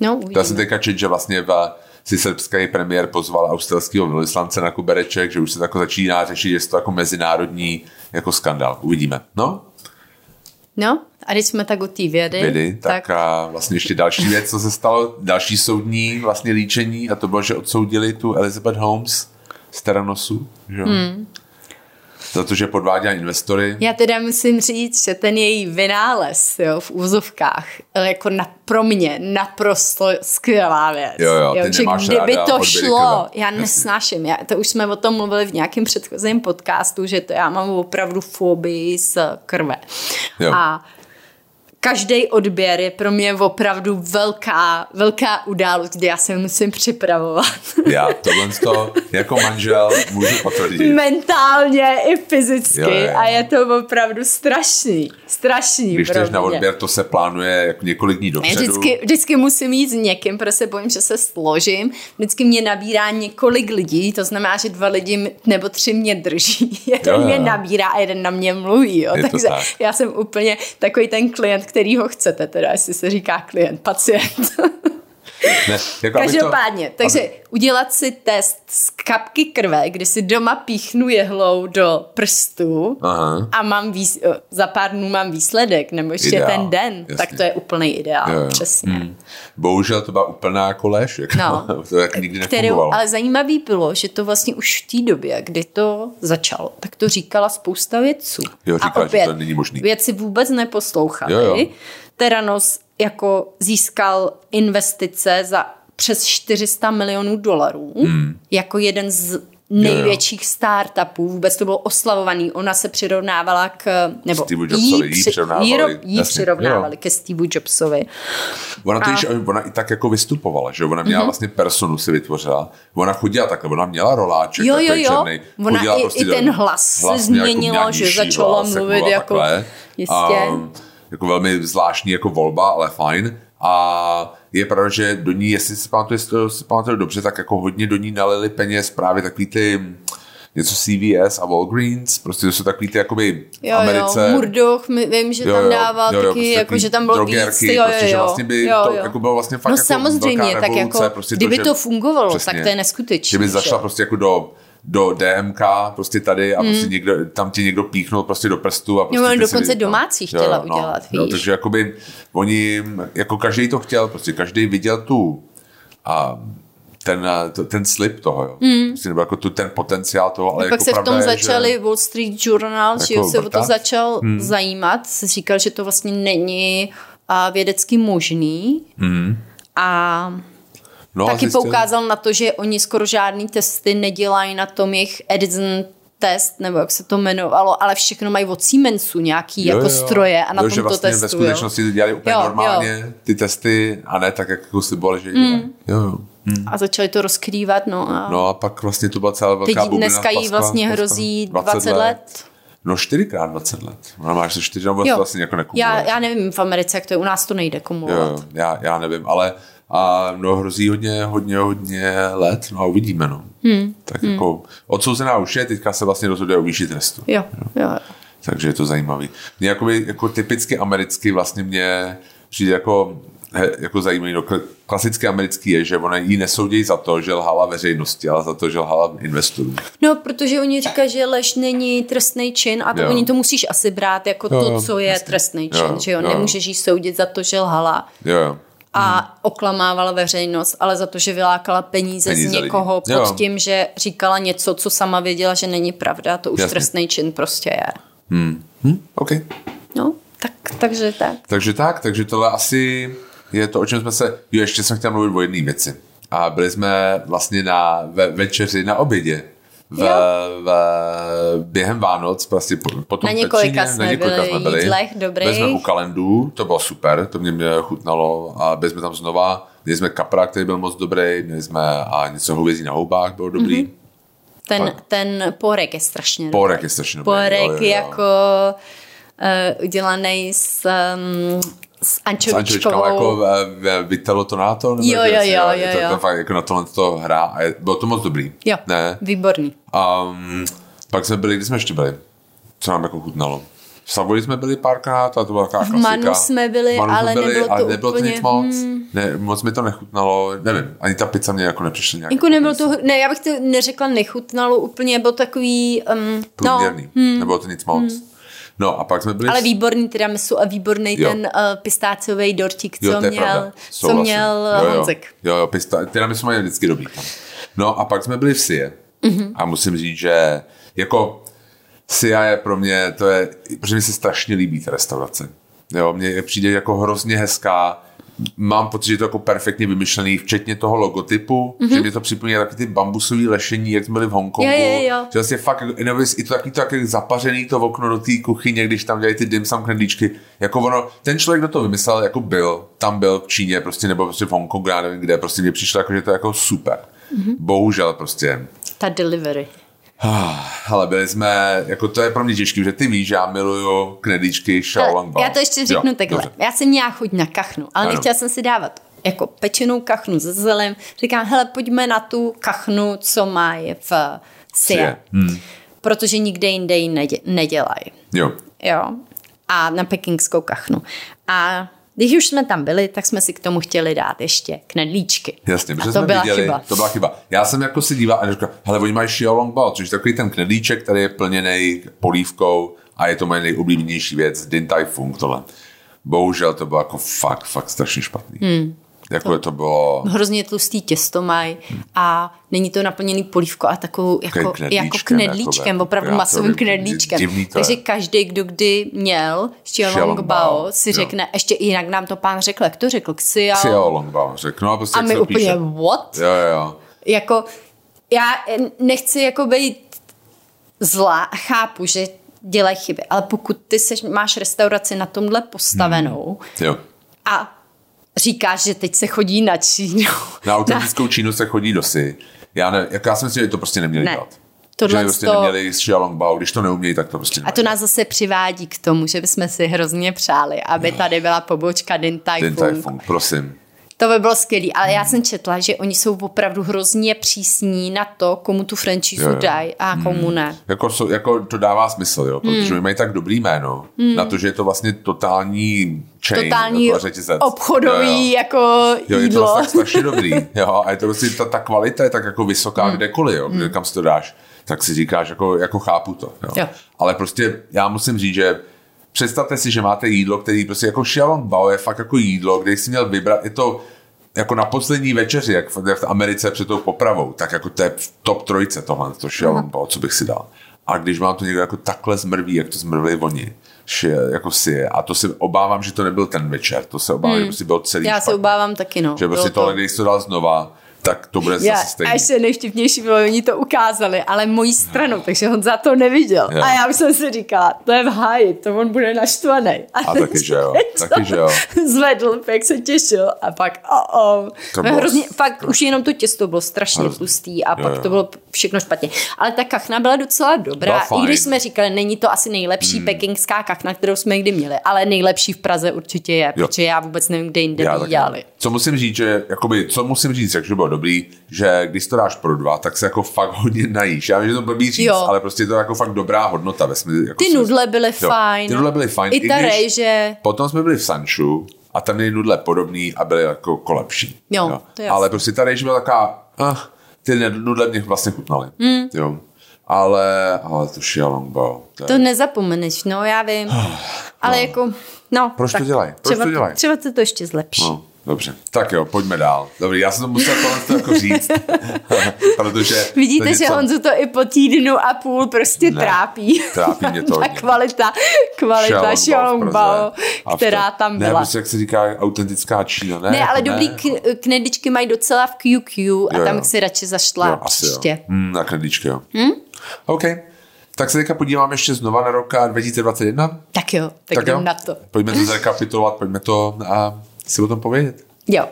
No, uvidíme. Já jsem teďka čet, že vlastně v, si srbský premiér pozval australského velvyslance na kubereček, že už se tako začíná řešit, že je to jako mezinárodní jako skandál. Uvidíme. No, No, a když jsme tak u té vědy, vědy tak, tak a vlastně ještě další věc, co se stalo, další soudní vlastně líčení a to bylo, že odsoudili tu Elizabeth Holmes z Teranosu, že? Hmm za to, že podváděla investory. Já teda musím říct, že ten její vynález jo, v úzovkách, jako na, pro mě naprosto skvělá věc. Jo, jo, jo, že kdyby to šlo, já nesnáším, já, to už jsme o tom mluvili v nějakém předchozím podcastu, že to já mám opravdu fobii z krve. Jo. A každý odběr je pro mě opravdu velká, velká událost, kde já se musím připravovat. <laughs> Já tohle to jako manžel můžu potvrdit. Mentálně i fyzicky jo, jo. a je to opravdu strašný. Strašný Když jdeš na odběr, to se plánuje jako několik dní dopředu. Vždycky, vždycky musím jít s někým, protože se bojím, že se složím. Vždycky mě nabírá několik lidí, to znamená, že dva lidi nebo tři mě drží. <laughs> Jeden jo, jo. mě nabírá a jeden na mě mluví. Jo. Takže tak. já jsem úplně takový ten klient, který ho chcete, teda jestli se říká klient, pacient. <laughs> Ne, jako Každopádně, to, takže aby... udělat si test z kapky krve, kdy si doma píchnu jehlou do prstu Aha. a mám výs... za pár dnů mám výsledek, nebo ještě ideál, ten den, jasně. tak to je úplný ideál, jo, jo. přesně. Hmm. Bohužel to byla úplná jako lež, jako, no, <laughs> to jak nikdy kterou, Ale zajímavý bylo, že to vlastně už v té době, kdy to začalo, tak to říkala spousta vědců. Jo, říkala, a opět, že to není možný. věci vůbec neposlouchali. Jo, jo. Teranos jako získal investice za přes 400 milionů dolarů hmm. jako jeden z největších startupů, vůbec to bylo oslavovaný, ona se přirovnávala k, nebo Steve Jobsovi, jí, přirovnávali, jí, jí přirovnávali ke Steve Jobsovi. Ona, a... Týž, ona i tak jako vystupovala, že ona měla mm-hmm. vlastně personu si vytvořila, ona chodila takhle, ona měla roláček, jo, jo, jo. černý, ona i, prostě i ten hlas, hlas se změnilo, jako že začala hlas, mluvit jako, takhle, jistě. A, jako velmi zvláštní jako volba, ale fajn. A je pravda, že do ní, jestli si pamatuje, si pamatuje dobře, tak jako hodně do ní nalili peněz právě takový ty něco CVS a Walgreens, prostě to jsou takový ty jakoby Jo, Americe. jo, Murdoch, my, vím, že tam dával taky, prostě jako, že tam bylo drogerky, víc, jo, jo, prostě, že jo, vlastně by jo, to jo. jako bylo vlastně fakt No jako samozřejmě, tak revoluce, jako, prostě kdyby že- to fungovalo, Přesně. tak to je neskutečné. Že by zašla prostě jako do do DMK, prostě tady a Hmm. prostě někdo, tam ti někdo píchnul prostě do prstu a prostě Jo, si dokonce vy- domácí chtěla udělat, no, víš. takže jakoby oni, jako každý to chtěl, prostě každý viděl tu a ten, ten slib toho, jo. Mm. Prostě, nebo jako tu, ten potenciál toho, ale Hmm. jako pak se v tom je, začali že, Wall Street Journal, že Jako se o to začal hmm. zajímat, se říkal, že to vlastně není a, vědecky možný. Hmm. A no, taky zjistil- poukázal na to, že oni skoro žádný testy nedělají na tom jejich Edison test, nebo jak se to jmenovalo, ale všechno mají od Siemensu nějaký Jo, jako jo. stroje a na jo, tom že to vlastně testují. ve skutečnosti to dělali úplně Jo, jo. normálně, ty testy, a ne tak, jak jako slibovali, že mm. Jo, jo. Mm. A začali to rozkrývat, no a No a pak vlastně to byla celá velká teď bublina dneska jí Paskala- vlastně hrozí 20 let. No čtyřikrát 20 let. Ona máš to čtyři, nebo Jo. vlastně jako Já, nekumuluješ. já nevím v Americe, jak to je, u nás to nejde Jo, kumulovat. jo, já, já nevím, ale a no hrozí hodně, hodně, hodně let, no a uvidíme, no. Hmm. Tak hmm. jako odsouzená už je, teďka se vlastně rozhoduje o výši trestu. Jo, jo, jo. Takže je to zajímavý. Mě jakoby, jako typicky americky vlastně mě přijde jako, he, jako zajímavý. No, kl- klasicky americký je, že ona jí nesoudí za to, že lhala veřejnosti, ale za to, že lhala investorům. No, protože oni říkají, že lež není trestný čin a to Jo. oni to musíš asi brát jako Jo, to, jo, co je jasně. trestný Jo, čin, že jo, jo. nemůžeš jí soudit za to, že lhala Jo, jo. A oklamávala veřejnost, ale za to, že vylákala peníze, Peníze z někoho pod Jo. tím, že říkala něco, co sama věděla, že není pravda, to už Jasně. trestný čin prostě je. Hm, OK. No, tak, takže tak. Takže tak, takže tohle asi je to, o čem jsme se... Jo, ještě jsem chtěl mluvit o jedné věci. A byli jsme vlastně na ve, večeři na obědě. V, v, během Vánoc, prostě po, potom Na několika Petříně, jsme na několika byli jsme byli. jídlech dobrých. Byli jsme u kalendů, to bylo super, to mě, mě chutnalo a byli jsme tam znova. Měli jsme kapra, který byl moc dobrý, měli jsme a něco hovězí na houbách, bylo dobrý. Mhm. Mm-hmm. Ten, ten porek je strašně dobrý. Porek je strašně dobrý. Porek jo, jo, jo. jako uh, udělaný s, um, s ančovičkovou. jako eh, Vitello Tonato? Jo, jo, jo, je jo, to, jo. to fakt jako na tohle to hra a je, bylo to moc dobrý. Jo, Ne? výborný. Um, pak jsme byli, kde jsme ještě byli? Co nám jako chutnalo? V Savoji jsme byli párkrát a to byla taková V klasika. Manu jsme byli, V Manu jsme ale nebylo to ale nebylo to úplně, nic moc. hmm. Ne, moc mi to nechutnalo, nevím, ani ta pizza mě jako nepřišla nějak. Jako nebylo to, ne, já bych to neřekla nechutnalo úplně, bylo takový, um, no, Průměrný, hmm. nebylo to nic moc. No a pak jsme byli... ale výborný tiramisu a výborný Jo. ten uh, pistáciový dortík, co Jo, měl, pravda. co Souhlasím. měl jo, jo. Honzek. Jo, jo, pista, tiramisu mají vždycky dobrý tam. No a pak jsme byli v Sie. Mhm. Mm-hmm. A musím říct, že jako Sia je pro mě, to je, protože mi se strašně líbí ta restaurace. Jo, mně přijde jako hrozně hezká, mám pocit, že je to jako perfektně vymyšlený, včetně toho logotypu, mm-hmm. že mě to připomíná taky ty bambusový lešení, jak jsme byli v Hongkongu. Jo, jo, jo. Že vlastně fakt, nebo i to taky to taky zapařený to okno do té kuchyně, když tam dělají ty dim sum knedlíčky. Jako ono, ten člověk, kdo to vymyslel, jako byl, tam byl v Číně, prostě, nebo prostě v Hongkongu, já nevím kde, prostě mě přišlo jako, že to je jako super. Mm-hmm. Bohužel prostě. Ta delivery. Ah, Ale byli jsme, jako to je pro mě těžké, že ty víš, já miluju knedlíčky Xiaolong Bao. já to ještě řeknu Jo, takhle. dobře. Já jsem měla chuť na kachnu, ale Ano. nechtěla jsem si dávat jako pečenou kachnu se zelem. Říkám, hele, pojďme na tu kachnu, co mají v Sie. Sie. Hmm. Protože nikde jinde ji nedě- nedělají. Jo. Jo. A na pekingskou kachnu. A když už jsme tam byli, tak jsme si k tomu chtěli dát ještě knedlíčky. Jasně, a protože to jsme byla viděli, chyba. to byla chyba. Já jsem jako si díval a říkal, hele, oni mají Xiaolong Bao, což je takový ten knedlíček, který je plněný polívkou a je to moje nejoblíbenější věc, Din Tai Fung tohle. Bohužel to bylo jako fakt, fakt strašně špatný. Hmm. Jako to bylo... Hrozně tlustý těsto mají a není to naplněný polívkou a takovou jako, knedlíčkem, jako knedlíčkem, jako, opravdu já to masovým knedlíčkem. divný to Takže je. každý, kdo kdy měl Xiaolong Xiaolong Bao, Bao, si jo. řekne, ještě jinak nám to pán řekl, jak to řekl, Xiao. Xiaolong Bao, řeknu, a prostě A my to úplně, píše. what? Jo, jo. Jako, já nechci jako být zlá a chápu, že dělají chyby, ale pokud ty seš, máš restauraci na tomhle postavenou jo. a říkáš, že teď se chodí na Čínu. <laughs> Na autentickou Čínu se chodí do si. Já, ne, já si myslím, že to prostě neměli Ne. dělat. Tohle že prostě to- neměli s Xiaolong Bao, když to neumějí, tak to prostě A nemají. to nás zase přivádí k tomu, že bychom si hrozně přáli, aby tady byla pobočka Din Tai Din Tai Fung. Fung, prosím. To by bylo skvělé, ale já jsem četla, že oni jsou opravdu hrozně přísní na to, komu tu franšízu dají a komu ne. Jako, so, jako to dává smysl, jo, protože hmm. mají tak dobrý jméno, hmm. na to, že je to vlastně totální chain, Totální jako řetězec. obchodový jo, jo. jako Jo, je to jídlo. tak strašně dobrý. <laughs> Jo, a je to prostě ta, ta kvalita je tak jako vysoká hmm. kdekoliv, jo, kde, kam si to dáš. Tak si říkáš, jako, jako chápu to. Jo. Jo. Ale prostě já musím říct, že představte si, že máte jídlo, který prostě jako Xiaolong Bao je fakt jako jídlo, kde jsi měl vybrat, je to jako na poslední večeři, jak v, v Americe před tou popravou, tak jako to je v top trojce tohle, to Xiaolong Bao, co bych si dal. A když mám to někdo jako takhle zmrví, jak to zmrvili oni, že jako si je, a to si obávám, že to nebyl ten večer, to se obávám, že prostě byl celý Já se obávám taky, no. Že prostě Bylo tohle, když jsi to dal znova, tak to bude Já, zase stejný. a ještě nejvtipnější bylo, oni to ukázali, ale mojí stranou, takže on za to neviděl. Jo. A já už jsem si říkala, to je v háji, to on bude naštvaný. A taky, že jo, <laughs> to taky, že jo. Zvedl, jak se těšil a pak o, o. To To bylo hrozně, fakt už jenom to těsto bylo strašně Hrozný. tlustý a Jo, pak jo. to bylo všechno špatně. Ale ta kachna byla docela dobrá, Byla i když jsme říkali, není to asi nejlepší hmm. pekingská kachna, kterou jsme kdy měli, ale nejlepší v Praze určitě je, Jo. protože já vůbec nevím, kde jinde Já dělali. Co musím říct, že, jakoby, co musím říct, jak že bylo dobrý, že když to dáš pro dva, tak se jako fakt hodně najíš. Já vím, že to blbý říct, Jo. ale prostě je to jako fakt dobrá hodnota. Ve smyslu, jako Ty se- nudle byly Jo, fajn. Ty nudle byly fajn. I ta když- rejže. Potom jsme byli v Sanchu a tam byly nudle podobný a byly jako lepší. Jo, to je jasný. Ale prostě ta rejže byla taková, ah, ty nudle mě vlastně chutnaly. Hmm. Jo. Ale, ale to Xiaolong Bao. To je- To nezapomeneš, no já vím. Ale jako, no. Proč to tak dělají? Proč třeba, to dělají? Třeba se to ještě zlepší. No, dobře. Tak jo, pojďme dál. Dobrý, já jsem to musel tohle to jako říct, <laughs> protože... Vidíte, to že něco- Honzu to i po týdnu a půl prostě Ne, trápí. trápí mě to <laughs> Ta hodně. kvalita, kvalita Xiaolong Bao v Xiaolong Praze. Bao, A v která to- tam Ne, byla. prostě jak se říká autentická Čína. Ne, Ne, jako ale dobrý k- knedičky mají docela v QQ a Jo, tam jo. bych si radši zašla Jo, asi příště. jo. Hmm, na knedlíčky, jo. Hmm? OK. Tak se teďka podívám ještě znova na rok 2021. Tak jo, tak, Tak jdem jo. na to. Pojďme to zrekapitulovat, pojďme to a si o tom povědět. Jo.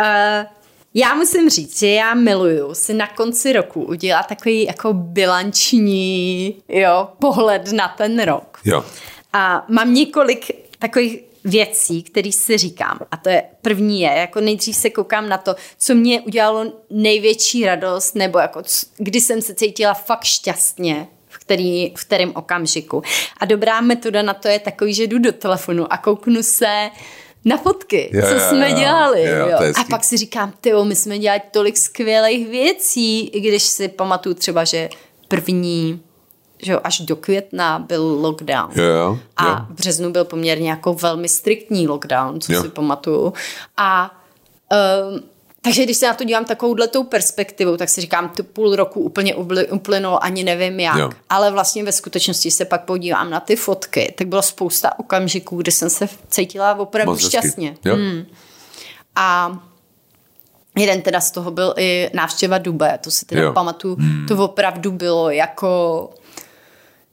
Uh, já musím říct, že já miluju si na konci roku udělat takový jako bilanční jo, pohled na ten rok. Jo. A mám několik takových věcí, které si říkám. A to je první je, jako nejdřív se koukám na to, co mě udělalo největší radost, nebo jako kdy jsem se cítila fakt šťastně v, který, v kterém okamžiku. A dobrá metoda na to je takový, že jdu do telefonu a kouknu se na fotky, Jo, co jo, jsme jo. dělali. Jo, Jo, A pak si říkám, ty my jsme dělali tolik skvělých věcí, i když si pamatuju třeba, že první že jo, až do května byl lockdown. Jo, jo, A v březnu byl poměrně jako velmi striktní lockdown, co Jo. si pamatuju. A um, takže když se na to dívám takovouhle tou perspektivou, tak si říkám, to půl roku úplně uplynulo, ani nevím jak. Jo. Ale vlastně ve skutečnosti se pak podívám na ty fotky, tak bylo spousta okamžiků, kdy jsem se cítila opravdu Moc šťastně. Jo. A jeden teda z toho byl i návštěva Dube, to si teda jo. pamatuju, hmm. to opravdu bylo jako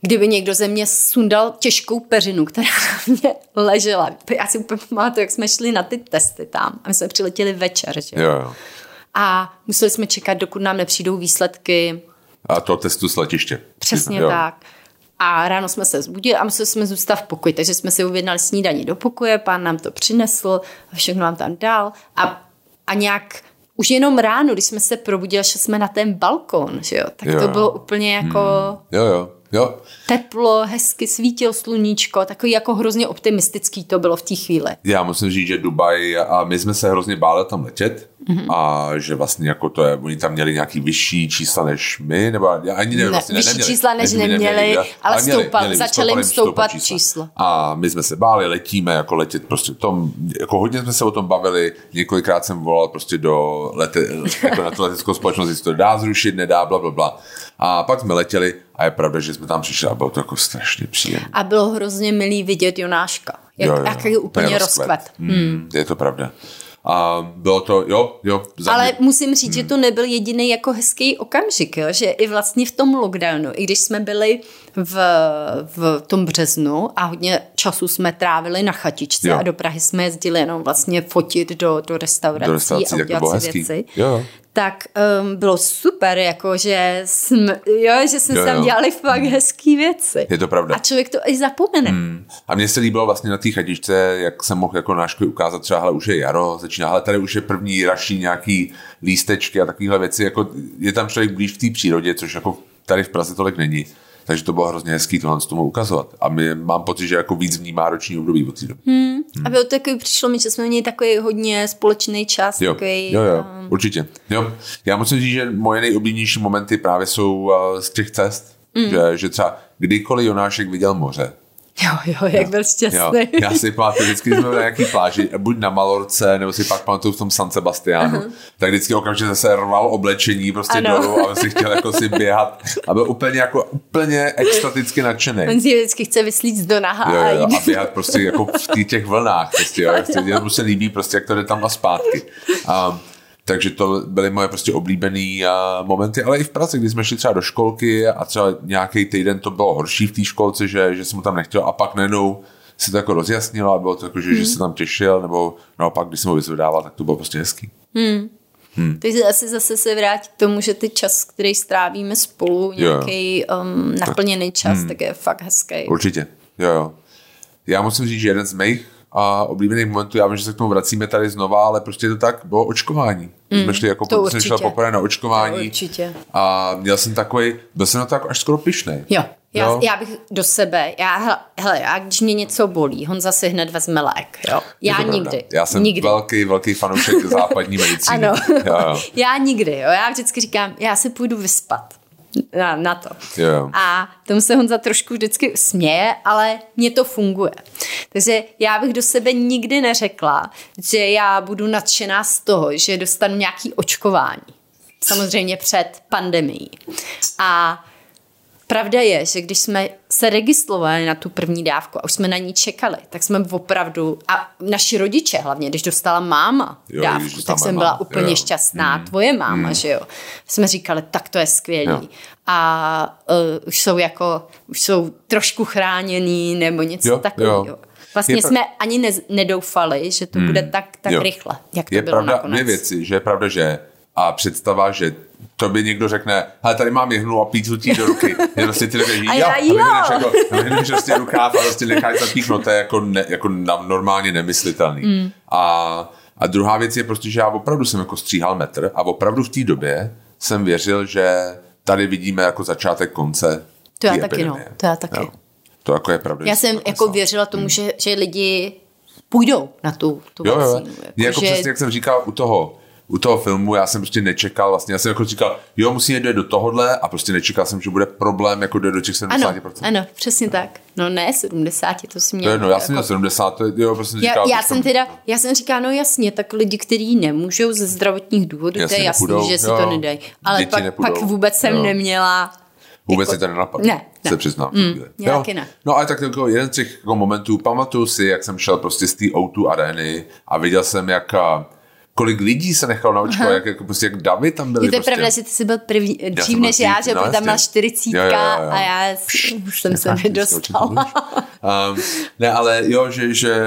kdyby někdo ze mě sundal těžkou peřinu, která na mě ležela. Já si úplně pamatuju, jak jsme šli na ty testy tam a my jsme přiletěli večer, že? Jo, jo. A museli jsme čekat, dokud nám nepřijdou výsledky. A to testu z letiště. Přesně jo. tak. A ráno jsme se zbudili a museli jsme zůstat v pokoji, takže jsme si uvědnali snídaní do pokoje, pán nám to přinesl, a všechno nám tam dal a, a nějak už jenom ráno, když jsme se probudili, šli jsme na ten balkon, že jo, tak Jo, to jo. bylo úplně jako Jo, jo, jo. teplo, hezky svítilo sluníčko, takový jako hrozně optimistický to bylo v té chvíli. Já musím říct, že Dubaj, a my jsme se hrozně báli tam letět Mhm. a že vlastně jako to je, oni tam měli nějaký vyšší čísla než my, nebo já ani nevím, Ne, vlastně vyšší neměli. čísla než neměli, jo. ale měli- stoupal- měli začaly jim stoupat čísla. A my jsme se báli, letíme, jako letět prostě tom, jako hodně jsme se o tom bavili, několikrát jsem volal prostě do lete, jako na tu leteckou společnost, jestli to dá zrušit, nedá, bla, bla, bla. A pak jsme letěli a je pravda, že jsme tam přišli a bylo to jako strašně příjemné. A bylo hrozně milý vidět Jonáška, jak, jak je úplně rozkvet. Hmm. Je to pravda. A bylo to, jo, jo. Za Ale mě, musím říct, že to nebyl jediný jako hezký okamžik, jo? že i vlastně v tom lockdownu, i když jsme byli v, v tom březnu a hodně času jsme trávili na chatičce Jo. a do Prahy jsme jezdili jenom vlastně fotit do, do restaurací Do restaurací, a udělat si věci, Jo, jo. Tak um, bylo super, jako že, jsme, jo, že jsme Jo, tam jo. dělali fakt hezký věci. Je to pravda. A člověk to i zapomene. Hmm. A mně se líbilo vlastně na té chatičce, jak jsem mohl jako náškovi ukázat, třeba hele, už je jaro, začíná, ale tady už je první raší nějaký lístečky a takovéhle věci, jako je tam člověk blíž v té přírodě, což jako tady v Praze tolik není. Takže to bylo hrozně hezký tohle z tomu ukazovat. A my, mám pocit, že jako víc vnímá roční období od té doby. Hmm. A bylo takový, přišlo mi, že jsme měli takový hodně společný čas. Jo, takový, jo, jo, um, určitě. Jo. Já musím říct, že moje nejoblíbenější momenty právě jsou uh, z těch cest. Mm. Že, že třeba kdykoliv Jonášek viděl moře, jo, jo, jak byl Jo, šťastný. já si pamatuju, vždycky jsme byli na nějaký pláži, buď na Malorce, nebo si pak pamatuju v tom San Sebastianu, uh-huh. tak vždycky okamžitě zase rval oblečení prostě Ano. dolů a si chtěl jako si běhat a byl úplně jako úplně extaticky nadšený. On si vždycky chce vyslít do naha Jo, a jo, a běhat prostě jako v těch vlnách. Prostě, jo. Prostě, mu se líbí, prostě, jak to jde tam a zpátky. A, takže to byly moje prostě oblíbené momenty, ale i v Praze, kdy jsme šli třeba do školky a třeba nějaký týden to bylo horší v té školce, že, že jsem mu tam nechtěl a pak najednou se to jako rozjasnilo a bylo to jako, že, že se tam těšil, nebo naopak, když jsem ho vyzvedával, tak to bylo prostě hezký. Takže asi zase se vrátit k tomu, že ty čas, který strávíme spolu, nějaký um, naplněný čas, Hmm. tak je fakt hezký. Určitě, jo, jo. Já musím říct, že jeden z mých a oblíbených momentů, já vím, že se k tomu vracíme tady znova, ale prostě to tak bylo očkování. Mm, jsme šli jako, to jsem určitě. poprvé na očkování To určitě. a měl jsem takový, byl jsem na to jako až skoro pišnej. Jo, já, Jo. já bych do sebe, já, hele, já když mě něco bolí, Honza si hned vezme lék, jo. Já to pravda. nikdy. Já jsem nikdy. velký, velký fanoušek <laughs> západní medicíny. Ano. Jo, jo. já nikdy, jo. Já vždycky říkám, já si půjdu vyspat na, na to. Jo. A tomu se Honza trošku vždycky směje, ale mně to funguje. Takže já bych do sebe nikdy neřekla, že já budu nadšená z toho, že dostanu nějaký očkování. Samozřejmě před pandemií. A Pravda je, že když jsme se registrovali na tu první dávku a už jsme na ní čekali, tak jsme opravdu, a naši rodiče hlavně, když dostala máma Jo, dávku, dostala tak jsem byla máma, úplně jo. šťastná. Tvoje máma, že jo. Jsme říkali, tak to je skvělý. Jo. A uh, už jsou jako, už jsou trošku chráněný nebo něco takového. Vlastně Je pra- jsme ani ne, nedoufali, že to bude tak, tak Jo. rychle, jak to je bylo pravda, nakonec. dvě věci, že je pravda, že a představa, že to by někdo řekne, hele, tady mám jehnu a pícu do ruky. <laughs> Je prostě ty řekneš, A jo, já, a jo. vyhneš jako, vyhneš prostě rukáv a prostě necháš se píchnout, to je jako, ne, jako normálně nemyslitelný. Mm. A, a druhá věc je prostě, že já opravdu jsem jako stříhal metr a opravdu v té době jsem věřil, že tady vidíme jako začátek konce To já té taky, no. epidemie. To já taky. Jo. To jako je pravda. Já jsem jako myslel. věřila tomu, že, že lidi půjdou na tu, tu Jo, jo. vakcínu. Jako, jako že- přesně, jak jsem říkal u toho, u toho filmu, já jsem prostě nečekal, vlastně, já jsem jako říkal, jo, musíme jít do tohohle a prostě nečekal jsem, že bude problém jako jde do těch 70%. Ano, ano, přesně tak. No ne, 70, to si To měl. je jedno, já jsem jako, 70, to je, jo, prostě já, říkal, já jsem teda, já jsem říkala, no jasně, tak lidi, kteří nemůžou ze zdravotních důvodů, to Jasně, je jasný, nepůjdou, že si jo. to nedají. Ale pak, nepůjdou, pak vůbec jsem jo. neměla Vůbec jako- to nenapadlo. Ne, ne. Se přiznám. Mm, Jo. ne. No ale tak jako jeden z těch jako momentů, pamatuju si, jak jsem šel prostě z té O2 arény a viděl jsem, jak a, kolik lidí se nechalo naočkovat, jak, jako prostě, jak Davy tam byli. Je to prostě. pravda, že ty jsi byl první, dřív než já, že no, tam jasně. byla 40 Jo, jo, jo, jo. a já už jsem se Necháš nedostala. Um, ne, ale jo, že, že,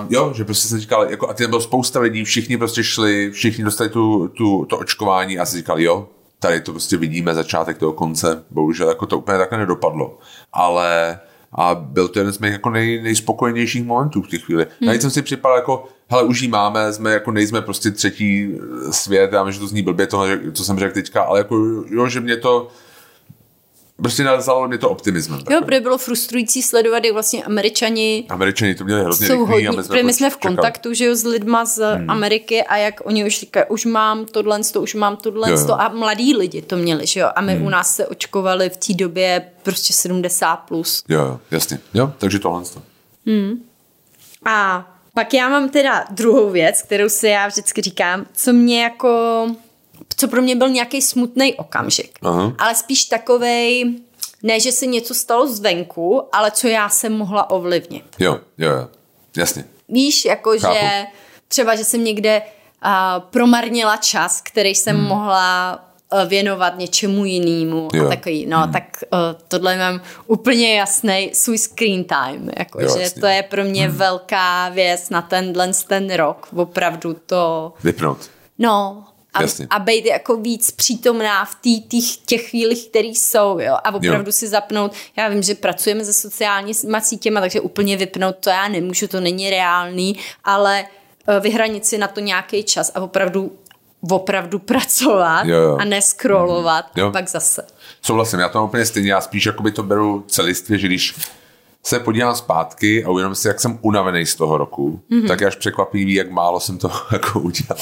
um, jo, že prostě jsem říkal, jako, a tam bylo spousta lidí, všichni prostě šli, všichni dostali tu, tu, to očkování a si říkal, jo, tady to prostě vidíme začátek toho konce, bohužel jako to úplně takhle nedopadlo, ale a byl to jeden z mých jako nej, nejspokojenějších momentů v té chvíli. Hmm. Navíc jsem si připadal jako, hele, už jí máme, jsme jako nejsme prostě třetí svět, já vím, že to zní blbě, to, co jsem řekl teďka, ale jako, jo, že mě to, prostě nalezalo mě to optimismem. Jo, protože bylo frustrující sledovat, jak vlastně američani Američani to měli hrozně jsou rychlý hodní, my jsme, my to jsme v čekali. kontaktu, že jo, s lidma z hmm. Ameriky a jak oni už říkají, už mám tohle, to už mám tohle, Jo, jo. to a mladí lidi to měli, že jo, a my hmm. u nás se očkovali v té době prostě 70 plus. Jo, jo, jasně. Jo, takže tohle. to. A pak já mám teda druhou věc, kterou si já vždycky říkám, co mě jako, co pro mě byl nějaký smutný okamžik. Aha. Ale spíš takovej, ne, že se něco stalo zvenku, ale co já jsem mohla ovlivnit. Jo, jo, jo. Jasně. Víš, jako Chápu. že třeba, že jsem někde uh, promarnila čas, který jsem hmm. mohla uh, věnovat něčemu jinému Jo. a takový, no hmm. tak uh, tohle mám úplně jasný svůj screen time, jako, Jo, že jasně. to je pro mě hmm. velká věc na tenhle ten rok, opravdu to, Vypnout. no, a, Jasně. a být jako víc přítomná v tý, těch, těch chvílích, které jsou, jo, a opravdu Jo. si zapnout, já vím, že pracujeme se sociálníma sítěma, takže úplně vypnout to já nemůžu, to není reálný, ale eh, vyhranit si na to nějaký čas a opravdu opravdu pracovat Jo, jo. a neskrolovat Jo. a pak zase. Souhlasím, já to mám úplně stejně, já spíš jakoby to beru celistvě, že když se podívám zpátky a uvědomím si, jak jsem unavený z toho roku, mm-hmm. tak je až překvapivý, jak málo jsem to <laughs> jako udělal.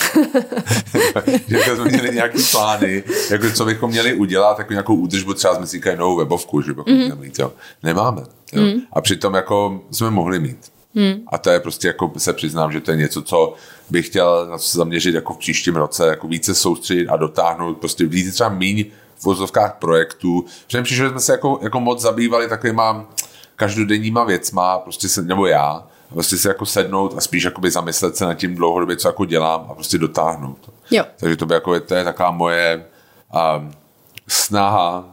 <laughs> že jako jsme měli nějaký plány, jako co bychom měli udělat, jako nějakou údržbu, třeba jsme si říkali novou webovku, že bychom mm-hmm. měli mít, jo. Nemáme. Jo. Mm. A přitom jako jsme mohli mít. Mm. A to je prostě jako se přiznám, že to je něco, co bych chtěl na co se zaměřit jako v příštím roce, jako více soustředit a dotáhnout, prostě víc třeba míň v vozovkách projektů. Přišlo, že jsme se jako, jako moc zabývali takovýma každodenníma věcma, prostě se, nebo já, prostě se jako sednout a spíš jakoby zamyslet se nad tím dlouhodobě, co jako dělám a prostě dotáhnout to. Jo. Takže to, by jako, to je taková moje um, snaha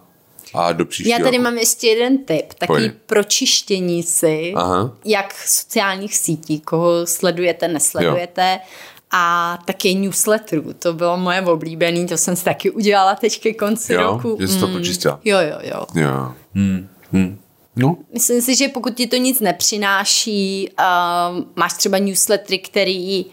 a do příštího Já tady roku. mám ještě jeden tip, takový Pojď. pročištění si, Aha. jak sociálních sítí, koho sledujete, nesledujete. A taky newsletterů, to bylo moje oblíbený, to jsem si taky udělala teď ke konci Jo? roku. Jsi to pročistila? Jo, jo, jo. Jo. Hmm. Hmm. No, Myslím si, že pokud ti to nic nepřináší, um, máš třeba newslettery, který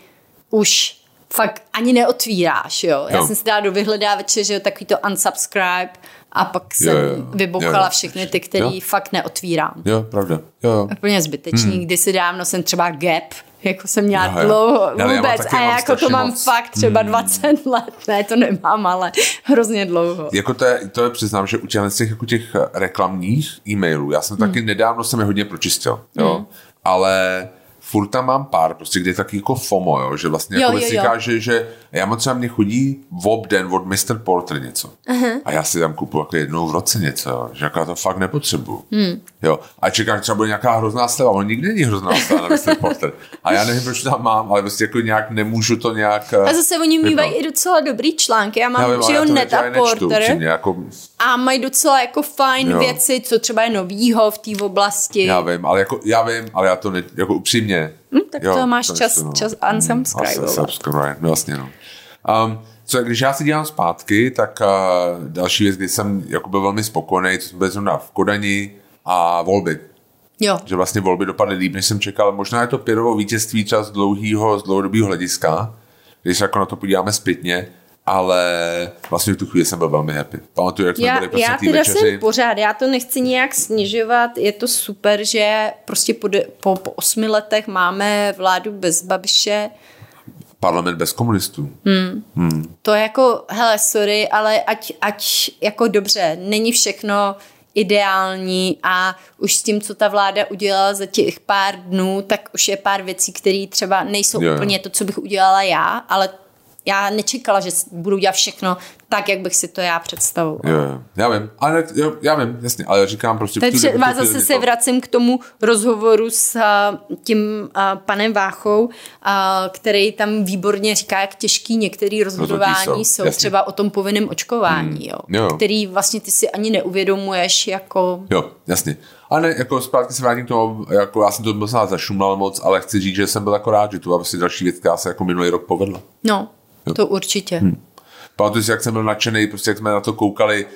už fakt ani neotvíráš, jo. Já Jo. jsem si dala do vyhledávače, že jo, takový to unsubscribe a pak jsem jo, jo. vybouchala Jo, jo. všechny ty, který Jo. fakt neotvírám. jo, pravda. Jo, jo. Úplně zbytečný. Hmm. Kdysi dávno jsem třeba Gap, jako jsem měla jo. dlouho já vůbec taky, a jako to mám moc. fakt třeba 20 let. Ne, to nemám, ale hrozně dlouho. Jako to je, to je přiznám, že u těch, jako těch reklamních e-mailů, já jsem taky nedávno jsem je hodně pročistil, jo, ale furt tam mám pár, prostě, kde je taky jako FOMO, jo, že vlastně Jo, jako jo, si říká, že, že já mám třeba mě chodí v obden od Mr. Porter něco. Uh-huh. A já si tam kupu jako jednou v roce něco, jo, že jako já to fakt nepotřebuju. Hmm. Jo. A čekám, že třeba bude nějaká hrozná sleva, on nikdy není hrozná sleva na Mr. Porter. A já nevím, proč tam mám, ale prostě jako nějak nemůžu to nějak... A zase oni mývají i docela dobrý články. Já mám, já vím, ale že já jo, to, Net já a je nečtu, Porter upřímně, jako, a mají docela jako fajn Jo. věci, co třeba je novýho v té oblasti. Já vím, ale jako, já vím, ale já to ne, jako upřímně. Hm, tak to máš čas- nečtu, čas Mm, unsubscribeovat. asi subscribe, no vlastně, no. Um, co, když já si dělám zpátky, tak uh, další věc, kdy jsem jako byl velmi spokojený, to byl zrovna v Kodani a volby. Jo. Že vlastně volby dopadly líp, než jsem čekal. Možná je to Pirovo vítězství třeba z dlouhého, z dlouhodobého hlediska, když se jako na to podíváme zpětně, ale vlastně v tu chvíli jsem byl velmi happy. Pamatuju, jak jsme Já, byli prostě já teda večeři. jsem pořád, já to nechci nějak snižovat, je to super, že prostě po, po, po osmi letech máme vládu bez Babiše, Parlament bez komunistů. to je jako, hele, sorry, ale ať, ať jako dobře, není všechno ideální a už s tím, co ta vláda udělala za těch pár dnů, tak už je pár věcí, které třeba nejsou jo. úplně to, co bych udělala já, ale já nečekala, že budu dělat všechno tak, jak bych si to já představovala. Jo, jo. Já vím, ale jo, já vím, jasně, ale říkám prostě... Takže dobu- vás zase se to- vracím k tomu rozhovoru s a, tím a, panem Váchou, a, který tam výborně říká, jak těžký některé rozhodování jsou, jsou, jasně. třeba o tom povinném očkování, jo, jo. který vlastně ty si ani neuvědomuješ jako... Jo, jasně. A ne, jako zpátky se vrátím k tomu, jako já jsem to možná zašumlal moc, ale chci říct, že jsem byl jako rád, že to byla prostě další věc, která se jako minulý rok povedla. No, to určitě. Hmm. Pamatuju si, jak jsem byl nadšený, prostě jak jsme na to koukali,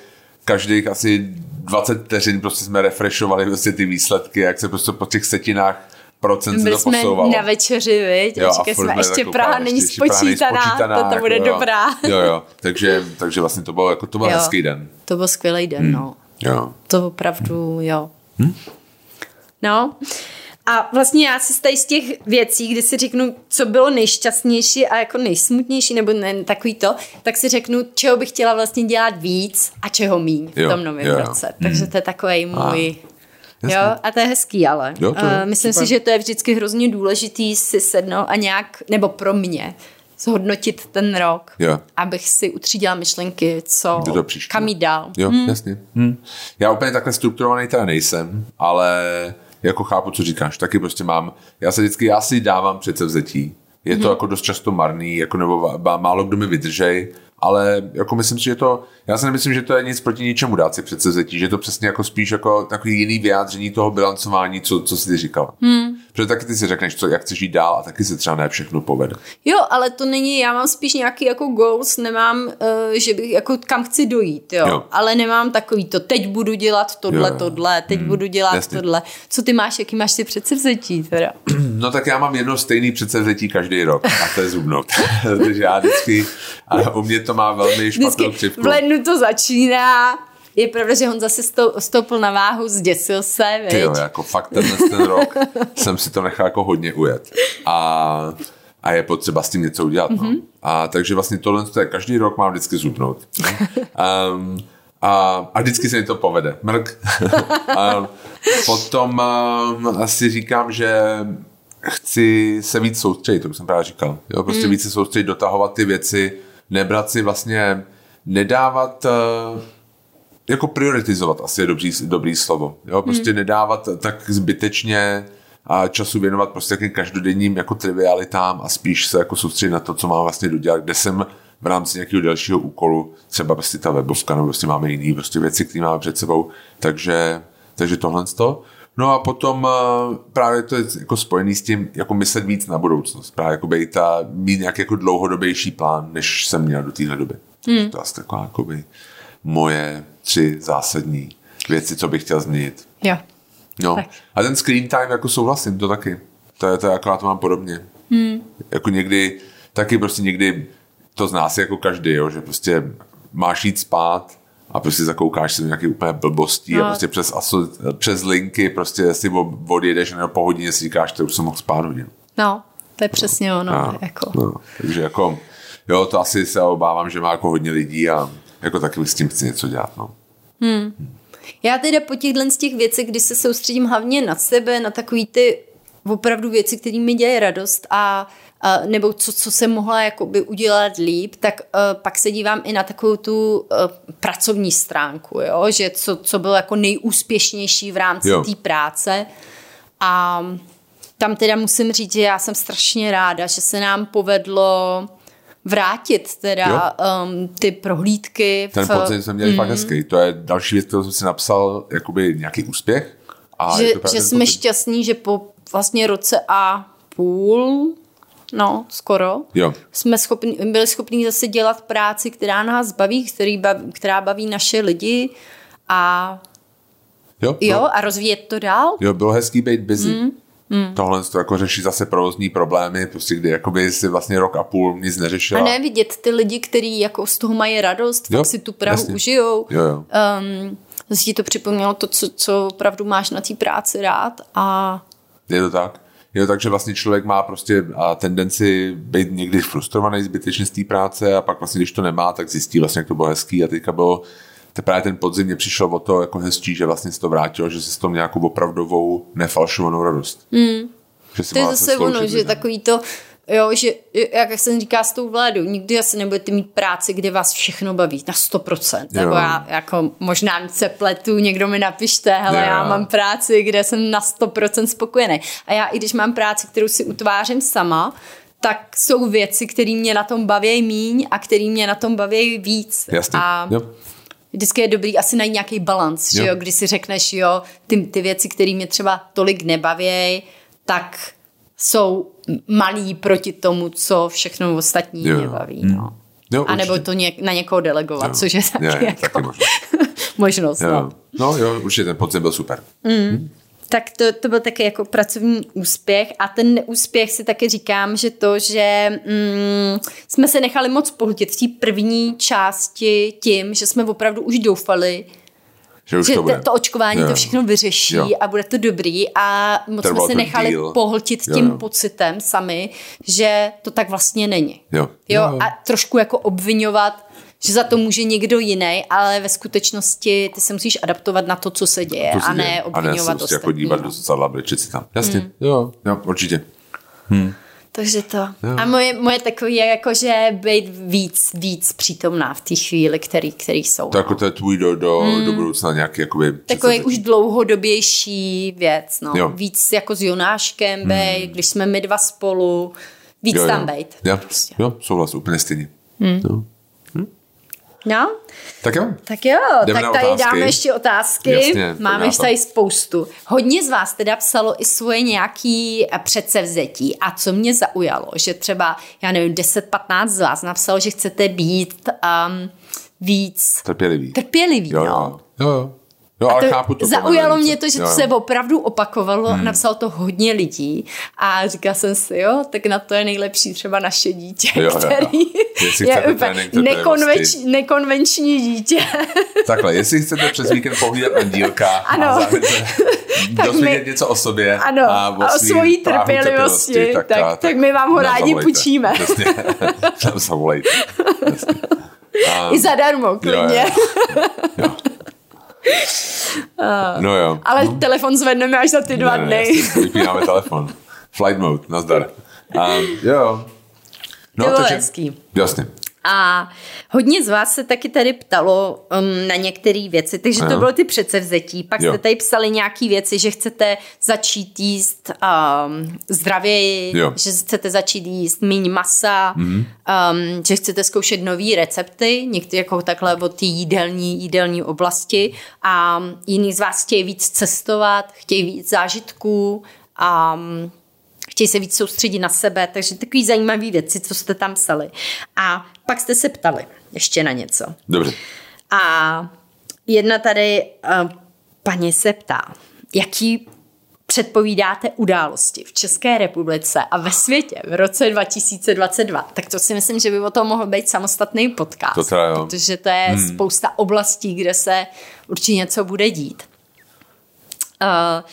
každých asi 20 vteřin prostě jsme refreshovali prostě ty výsledky, jak se prostě po těch setinách procent se Byli to jsme posouvalo. na večeři, viď? Jo, a jsme, ještě Praha není spočítaná, spočítaná, to, to jako bude jo. dobrá. Jo, jo, takže, takže vlastně to bylo, jako, to byl Jo. hezký den. To byl skvělý den, Hmm. no. Jo. To opravdu, jo. No. A vlastně já si tady z těch věcí, kdy si řeknu, co bylo nejšťastnější a jako nejsmutnější, nebo ne, takový to, tak si řeknu, čeho bych chtěla vlastně dělat víc a čeho míň v tom novém jo, jo. roce. Takže to je takový můj... jasně. Jo, a to je hezký, ale. Jo, to je Uh, myslím super. si, že to je vždycky hrozně důležitý si sednout a nějak, nebo pro mě, zhodnotit ten rok, Jo. abych si utřídila myšlenky, co, Do příště. kam jít dál. Jo, hmm. jasně. Hmm. Já úplně takhle strukturovaný teda nejsem, ale jako chápu, co říkáš. Taky prostě mám, já se vždycky, já si dávám předsevzetí. Je to jako dost často marný, jako nebo má- málo kdo mi vydržej, ale jako myslím si, že to, já si nemyslím, že to je nic proti ničemu dát si předsevzetí, že to přesně jako spíš jako takový jiný vyjádření toho bilancování, co, co jsi ty říkala. Hmm. Protože taky ty si řekneš, co, jak chceš jít dál a taky se třeba ne všechno povede. Jo, ale to není, já mám spíš nějaký jako goals, nemám, uh, že bych jako kam chci dojít, jo. jo. Ale nemám takový to, teď budu dělat tohle, jo, jo. tohle, teď hmm. budu dělat Jasně. tohle. Co ty máš, jaký máš ty předsevzetí teda? <clears throat> No tak já mám jedno stejný předsevzetí každý rok a to je zubnout. <laughs> Takže já vždycky, a u mě to má velmi špatnou křivku. V lednu to začíná, je pravda, že on zase stoupil na váhu, zděsil se, Ty jo, jako fakt tenhle ten rok <laughs> jsem si to nechal jako hodně ujet. A, a je potřeba s tím něco udělat. Mm-hmm. No. Mhm. A takže vlastně tohle to je každý rok mám vždycky zubnout. Um, a, a vždycky se mi to povede. Mrk. a <laughs> potom um, asi říkám, že chci se víc soustředit, to jsem právě říkal. Jo, prostě mm. víc se soustředit, dotahovat ty věci, nebrat si vlastně, nedávat, uh, jako prioritizovat asi je dobrý, dobrý slovo. Jo, prostě mm. nedávat tak zbytečně a času věnovat prostě každodenním jako trivialitám a spíš se jako soustředit na to, co mám vlastně dodělat, kde jsem v rámci nějakého dalšího úkolu, třeba prostě ta webovka, nebo prostě máme jiný prostě věci, které máme před sebou, takže, takže tohle to. No a potom uh, právě to je jako spojený s tím, jako myslet víc na budoucnost. Právě jako být a mít nějaký jako dlouhodobější plán, než jsem měl do téhle doby. Hmm. To je asi taková jako by moje tři zásadní věci, co bych chtěl změnit. Jo. No. Tak. A ten screen time, jako souhlasím, to taky. To je to, jako já to mám podobně. Hmm. Jako někdy, taky prostě někdy to z nás jako každý, jo, že prostě máš jít spát a prostě zakoukáš se do nějaké úplně blbosti no. a prostě přes, aso, přes linky prostě si odjedeš nebo po hodině si říkáš, že už jsem mohl spát hodinu. No, to je přesně ono. No, jako. no, takže jako, jo, to asi se obávám, že má jako hodně lidí a jako taky s tím chci něco dělat, no. Hmm. Já teda po těchhle z těch věcech, kdy se soustředím hlavně na sebe, na takový ty opravdu věci, které mi dělají radost a Uh, nebo co, co jsem mohla jakoby udělat líp, tak uh, pak se dívám i na takovou tu uh, pracovní stránku, jo? že co, co bylo jako nejúspěšnější v rámci té práce. A tam teda musím říct, že já jsem strašně ráda, že se nám povedlo vrátit teda um, ty prohlídky. Ten v... pocit jsme měli mm. fakt hezký. To je další věc, kterou jsem si napsal, jakoby nějaký úspěch. A že, že jsme šťastní, že po vlastně roce a půl no, skoro, jo. jsme schopni, byli schopni zase dělat práci, která nás baví, který baví, která baví naše lidi a jo, jo, a rozvíjet to dál. Jo, bylo hezký být busy. Mm. Hmm. Tohle to jako řeší zase provozní problémy, prostě kdy jakoby si vlastně rok a půl nic neřešila. A ne vidět ty lidi, kteří jako z toho mají radost, jo, si tu Prahu jasně. užijou. Jo, jo. Um, zase ti to připomnělo to, co, co opravdu máš na té práci rád a... Je to tak. Jo, takže vlastně člověk má prostě a tendenci být někdy frustrovaný zbytečně z té práce a pak vlastně, když to nemá, tak zjistí vlastně, jak to bylo hezký a teďka bylo teprve ten podzim mě přišel o to jako hezčí, že vlastně se to vrátilo, že se s tom nějakou opravdovou nefalšovanou radost. Mm. Že to je zase ono, že takový to, Jo, že jak jsem říká s tou vládou, nikdy asi nebudete mít práci, kde vás všechno baví na 100%. Nebo já jako možná se pletu, někdo mi napište, hele, jo. já mám práci, kde jsem na 100% spokojený. A já i když mám práci, kterou si utvářím sama, tak jsou věci, které mě na tom baví míň a které mě na tom baví víc. Jasně. A jo. Vždycky je dobrý asi najít nějaký balans, že jo, když si řekneš, jo, ty, ty věci, které mě třeba tolik nebaví, tak jsou malí proti tomu, co všechno ostatní jo. mě baví. Hmm. No. Jo, a nebo to něk, na někoho delegovat, jo. což je taky, je, je, jako taky možnost. <laughs> možnost jo. No. no jo, určitě ten podzim byl super. Mm. Hmm. Tak to, to byl taky jako pracovní úspěch a ten neúspěch si taky říkám, že to, že mm, jsme se nechali moc pohltit v té první části tím, že jsme opravdu už doufali, že, už že to, bude. to očkování jo. to všechno vyřeší jo. a bude to dobrý a moc jsme se nechali díl. pohltit jo, tím jo. pocitem sami, že to tak vlastně není. Jo. Jo, jo. A trošku jako obvinovat, že za to může někdo jiný, ale ve skutečnosti ty se musíš adaptovat na to, co se děje se a ne děje. obvinovat a ne se jako dívat do zrcadla, si tam. Jasně, hmm. jo, jo, určitě. Hmm. Takže to. Jo. A moje, moje takové je jako, že být víc, víc přítomná v té chvíli, který, který jsou. To jako to je tvůj do, do, hmm. do budoucna nějaký jakoby... Takový už dlouhodobější věc, no. Jo. Víc jako s Jonáškem hmm. když jsme my dva spolu, víc jo, jo. tam být. Jo, prostě. jo souhlas, úplně stejně. Hmm. Jo. No, Tak jo. tak jo, Jdeme tak tady otázky. dáme ještě otázky. Jasně, Máme to- tady spoustu. Hodně z vás teda psalo i svoje nějaký eh, předsevzetí a co mě zaujalo, že třeba, já nevím, 10-15 z vás napsalo, že chcete být um, víc Trpělivý. trpělivý, Jo, no. jo. jo, jo. Jo, ale To chápu to. zaujalo mě to, že jo, to jo. se opravdu opakovalo, hmm. napsalo to hodně lidí a říkala jsem si, jo, tak na to je nejlepší třeba naše dítě, Jo, jo. který Jestli je trénink nekonveč, nekonvenční dítě. <laughs> Takhle, jestli chcete přes víkend pohlídat na dílka Ano. a <laughs> Tak dozvědět něco o sobě Ano, a a o, svojí trpělivosti, tak- a- tak my vám ho rádi půjčíme. Přesně, <laughs> nám zavolejte. I zadarmo, klidně. jo. Jo. No jo. Ale telefon zvedneme až za ty dva Ne, ne, dny. jasně, Vypínáme telefon. Flight mode, nazdar. Um, <laughs> jo. No, To bylo takže, hezký. Jasně. A hodně z vás se taky tady ptalo um, na některé věci, takže to bylo ty předsevzetí. Pak Jo. jste tady psali nějaké věci, že chcete začít jíst um, zdravěji, Jo. Že chcete začít jíst méně masa, mm-hmm. um, že chcete zkoušet nové recepty, některé jako takhle od té jídelní, jídelní oblasti a jiní z vás chtějí víc cestovat, chtějí víc zážitků a um, chtějí se víc soustředit na sebe, takže takový zajímavý věci, co jste tam psali. A pak jste se ptali ještě na něco. Dobře. A jedna tady uh, paní se ptá, jaký předpovídáte události v České republice a ve světě v roce 2022, tak to si myslím, že by o tom mohl být samostatný podcast. To teda jo. Protože to je hmm. spousta oblastí, kde se určitě něco bude dít. Uh,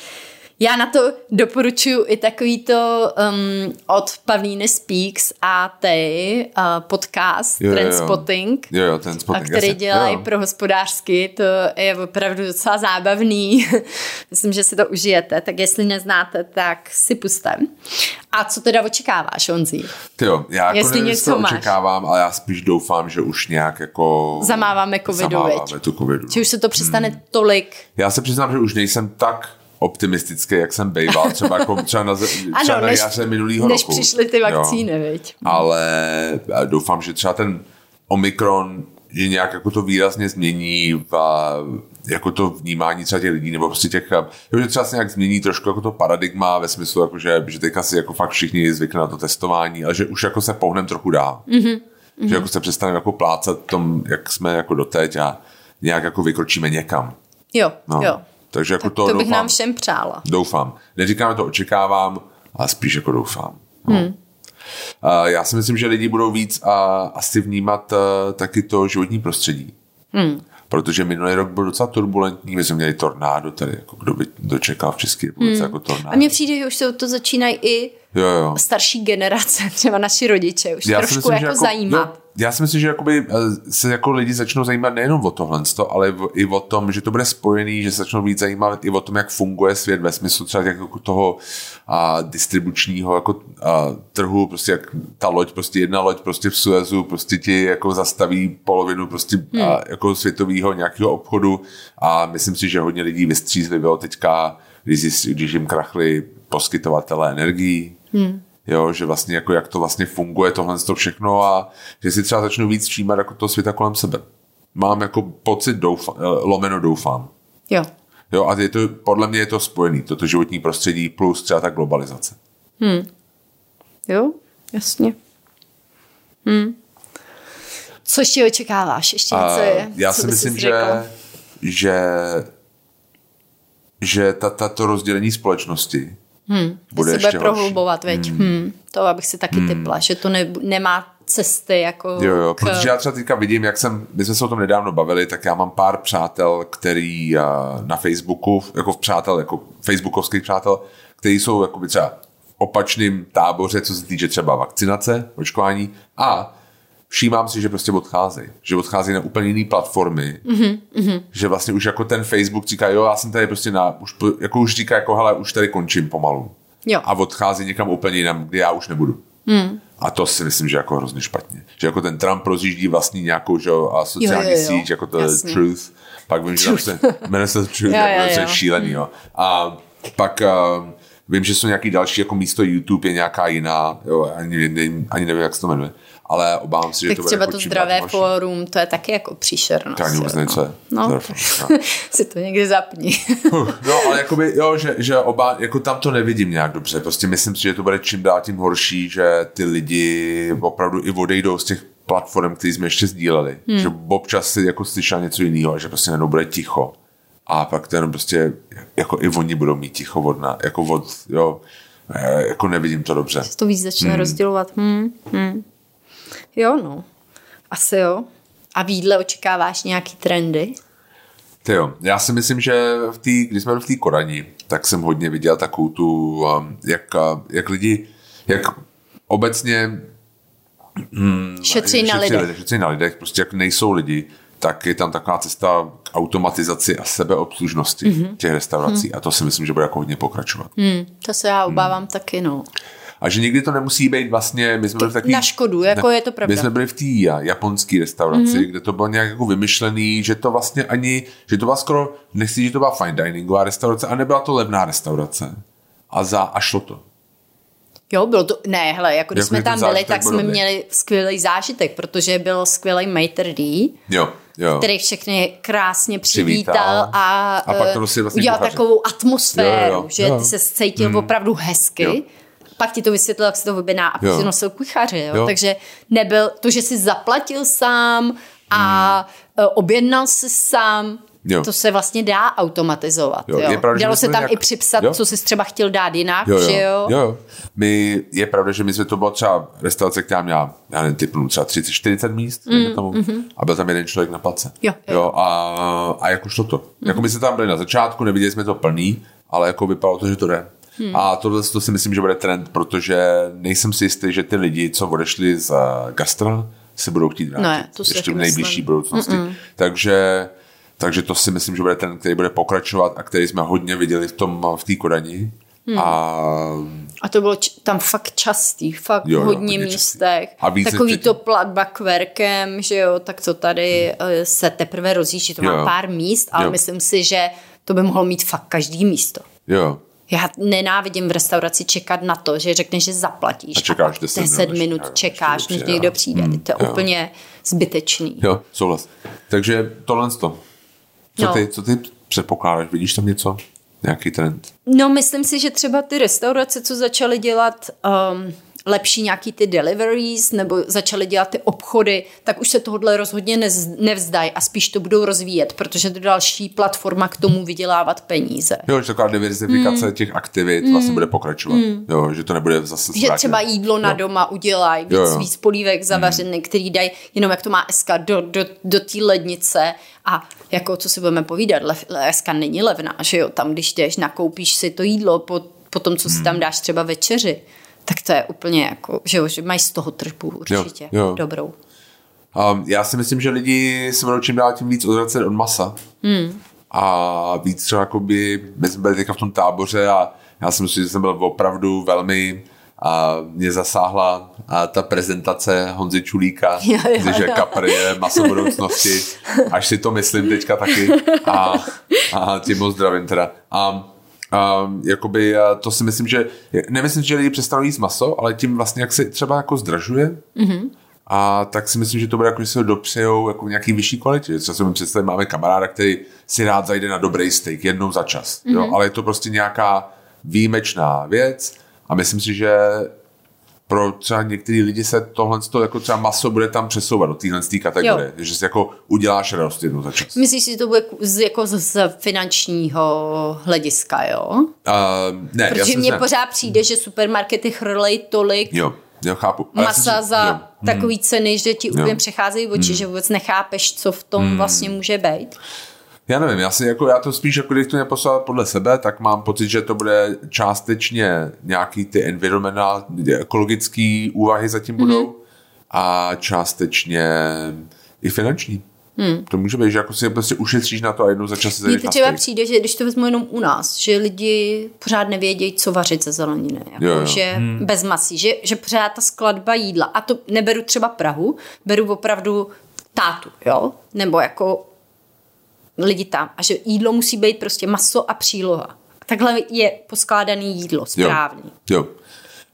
já na to doporučuji i takový to um, od Pavlíny Speaks a tej uh, podcast Jo, jo, jo. Trendspotting, Jo, jo, ten a spotting. který jasně. dělají Jo. pro hospodářsky, to je opravdu docela zábavný. <laughs> Myslím, že si to užijete, tak jestli neznáte, tak si puste. A co teda očekáváš, Honzí? Ty jo, já jako Jestli nevím, něco máš. očekávám, ale já spíš doufám, že už nějak jako... Zamáváme covidu, Zamáváme tu covidu. Či už se to přestane hmm. tolik Já se přiznám, že už nejsem tak optimistický, jak jsem bejval, třeba, jako, třeba na, třeba na než, jaře minulýho než roku. přišly ty Jo. vakcíny, viď? Ale doufám, že třeba ten Omikron že nějak jako to výrazně změní v, jako to vnímání třeba těch lidí, nebo prostě těch, jo, že třeba se nějak změní trošku jako to paradigma ve smyslu, jako že, že teďka si jako fakt všichni zvykli na to testování, ale že už jako se pohnem trochu dál. Mm-hmm. Že jako se přestaneme jako plácat tom, jak jsme jako doteď a nějak jako vykročíme někam. Jo, No. jo. Takže jako Tak to, to bych doufám, nám všem přála. doufám. Neříkám, to očekávám, ale spíš jako doufám. No. Hmm. Uh, já si myslím, že lidi budou víc a asi vnímat uh, taky to životní prostředí. Hmm. Protože minulý rok byl docela turbulentní, my jsme měli tornádo tady, jako kdo by dočekal v České republice hmm. jako tornádo. A mně přijde, že už se to začínají i Jo, jo. starší generace, <laughs> třeba naši rodiče, už Já trošku myslím, jako, jako zajímat. Jo, já si myslím, že jakoby eh, se jako lidi začnou zajímat nejenom o tohle, ale i o tom, že to bude spojený, že se začnou víc zajímat i o tom, jak funguje svět ve smyslu třeba jako toho a, distribučního jako a, trhu, prostě jak ta loď, prostě jedna loď prostě v Suezu prostě ti jako zastaví polovinu prostě hmm. a, jako světového nějakého obchodu. A myslím si, že hodně lidí vystřízlivilo teďka, když, když jim krachli poskytovatele energií, hmm jo, že vlastně jako jak to vlastně funguje tohle to všechno a že si třeba začnu víc všímat jako toho světa kolem sebe. Mám jako pocit, doufám, lomeno doufám. Jo. Jo, a je to, podle mě je to spojený, toto životní prostředí plus třeba ta globalizace. Jo, jasně. Hm. Co ještě očekáváš? Ještě něco je? já si myslím, že, že že ta, tato rozdělení společnosti Hmm. bude se bude ještě horší. prohlubovat, veď. Hmm. Hmm. To abych si taky hmm. typla, že to ne, nemá cesty jako Jo, jo, k... protože já třeba teďka vidím, jak jsem, my jsme se o tom nedávno bavili, tak já mám pár přátel, který a, na Facebooku, jako v přátel, jako facebookovských přátel, kteří jsou jako třeba v opačným táboře, co se týče třeba vakcinace, očkování a všímám si, že prostě odcházejí. Že odcházejí na úplně jiné platformy. Mm-hmm. Že vlastně už jako ten Facebook říká, jo, já jsem tady prostě na, už, jako už říká, jako hele, už tady končím pomalu. Jo. A odchází někam úplně jinam, kde já už nebudu. Hmm. A to si myslím, že jako hrozně špatně. Že jako ten Trump rozjíždí vlastní nějakou že, jo, a sociální Jo, jo, jo. síť, jako to Jasně. Truth. Pak vím, že tam se jmenuje se <laughs> Truth, Jo, jako jo, to je jo. šílený. Jo. A pak, uh, Vím, že jsou nějaký další, jako místo YouTube je nějaká jiná, jo, ani, ani, ani nevím, jak se to jmenuje. Ale obávám se, že tak to bude třeba jako to zdravé fórum, to je taky jako příšernost. To ani vůbec jo, nevím, co je. No, fórum, <laughs> si to někdy zapni. No, ale jakoby, jo, že, že oba, jako tam to nevidím nějak dobře. Prostě myslím si, že to bude čím dál tím horší, že ty lidi opravdu i odejdou z těch platform, které jsme ještě sdíleli. Hmm. Že občas si jako slyšel něco jiného, a že prostě najednou bude ticho. A pak to jenom prostě, jako i oni budou mít ticho od, na, jako od, jo, eh, jako nevidím to dobře. to víc začne hmm. rozdělovat. Hmm, hmm. Jo, no. Asi jo. A v jídle očekáváš nějaký trendy? Ty jo, já si myslím, že v tý, když jsme byli v té Korani, tak jsem hodně viděl takovou tu, um, jak, jak lidi, jak obecně hmm, šetří na lidech. lidech. Šetří na lidech, prostě jak nejsou lidi, tak je tam taková cesta k automatizaci a sebeobslužnosti mm-hmm. těch restaurací mm. a to si myslím, že bude jako hodně pokračovat. Mm, to se já obávám mm. taky, no. A že někdy to nemusí být vlastně, my jsme byli v takový, Na škodu, jako ne, je to pravda. My jsme byli v té japonské restauraci, mm-hmm. kde to bylo nějak jako vymyšlený, že to vlastně ani, že to byla skoro, nechci, že to byla fine diningová restaurace, a nebyla to levná restaurace. A za, a šlo to. Jo, bylo to, ne, hele, jako když jako jsme tam byli, tak jsme měli skvělý zážitek, protože byl skvělý Mater D, jo, jo. který všechny krásně přivítal, přivítal a, a pak to si vlastně udělal kuchaře. takovou atmosféru, jo, jo, že jo. ty se cítil hmm. opravdu hezky. Jo pak ti to vysvětlil, jak se to objedná a pak nosil kuchaře, jo? jo. Takže nebyl to, že jsi zaplatil sám a hmm. objednal si sám, Jo. To se vlastně dá automatizovat. Jo. Jo. Je pravda, Dalo se tam nějak... i připsat, jo. co jsi třeba chtěl dát jinak, jo, jo. že jo? jo. My, je pravda, že my jsme to bylo třeba restaurace, která měla, já nevím, typu třeba 30-40 míst mm, tomu, mm-hmm. a byl tam jeden člověk na place. Jo, jo. jo a, a jako šlo to. Mm-hmm. Jako my jsme tam byli na začátku, neviděli jsme to plný, ale jako vypadalo to, že to jde. Hmm. A tohle to si myslím, že bude trend, protože nejsem si jistý, že ty lidi, co odešli z gastra, se budou chtít vrátit. Ne, to ještě v nejbližší myslím. budoucnosti. Mm-mm. Takže, takže to si myslím, že bude trend, který bude pokračovat a který jsme hodně viděli v tom v té Kodani. Hmm. A, a to bylo č- tam fakt častý, fakt jo, hodně, hodně místech. A víc Takový to platba kverkem, že jo, tak to tady hmm. se teprve rozjíždí, to jo. má pár míst, ale jo. myslím si, že to by mohlo mít fakt každý místo. Jo, já nenávidím v restauraci čekat na to, že řekneš, že zaplatíš. A čekáš 10, 10 minut, minut čekáš, než někdo přijde. Hmm, to je jo. úplně zbytečný. Jo, souhlas. Takže tohle to. Co, no. ty, co ty předpokládáš? Vidíš tam něco? Nějaký trend? No, myslím si, že třeba ty restaurace, co začaly dělat um, lepší nějaký ty deliveries nebo začaly dělat ty obchody, tak už se tohle rozhodně nevzdají a spíš to budou rozvíjet, protože to je další platforma k tomu vydělávat peníze. Jo, že taková diversifikace mm. těch aktivit mm. vlastně bude pokračovat. Mm. Jo, že to nebude zase Že třeba jídlo na jo. doma udělají, víc, jo, jo. víc polívek zavařený, mm. který dají jenom jak to má SK do, do, do té lednice a jako co si budeme povídat, lev, SK není levná, že jo, tam když jdeš, nakoupíš si to jídlo po, po tom, co si tam dáš třeba večeři, tak to je úplně jako, že, jo, že mají z toho tržbu určitě jo, jo. dobrou. Um, já si myslím, že lidi se budou čím dál tím víc odvracet od masa. Hmm. A víc třeba jakoby, my jsme byli teďka v tom táboře a já si myslím, že jsem byl opravdu velmi a mě zasáhla a ta prezentace Honzy Čulíka, jo, jo, že kapr je maso budoucnosti, až si to myslím teďka taky a, a tím moc zdravím teda. A a jakoby, to si myslím, že nemyslím, že lidi přestanou jíst maso, ale tím vlastně, jak se třeba jako zdražuje, mm-hmm. a tak si myslím, že to bude jako, že se ho dopřejou jako v nějaký vyšší kvalitě. Třeba si mi představit, máme kamaráda, který si rád zajde na dobrý steak jednou za čas, mm-hmm. jo? Mhm. ale je to prostě nějaká výjimečná věc a myslím si, že pro třeba některý lidi se tohle jako třeba maso bude tam přesouvat do téhle kategorie, jo. že si jako uděláš radost jednou za čas. Myslíš si, že to bude z, jako z, z finančního hlediska, jo? Uh, ne, Protože mně pořád přijde, že supermarkety chrlej tolik jo. Jo, chápu. Ale masa si, za jo. takový hmm. ceny, že ti úplně přecházejí oči, hmm. že vůbec nechápeš, co v tom hmm. vlastně může být. Já nevím, já, si jako, já to spíš, jako když to neposlal podle sebe, tak mám pocit, že to bude částečně nějaký ty environmentální, ekologické úvahy zatím mm-hmm. budou a částečně i finanční. Hmm. To může být, že jako si prostě ušetříš na to a jednou za čas si Mně třeba přijde, že když to vezmu jenom u nás, že lidi pořád nevědějí, co vařit ze zeleniny. Jako, jo, jo. Že hmm. bez masí, že, že pořád ta skladba jídla. A to neberu třeba Prahu, beru opravdu tátu, jo? Nebo jako lidi tam a že jídlo musí být prostě maso a příloha. takhle je poskládaný jídlo, správný. Jo. jo.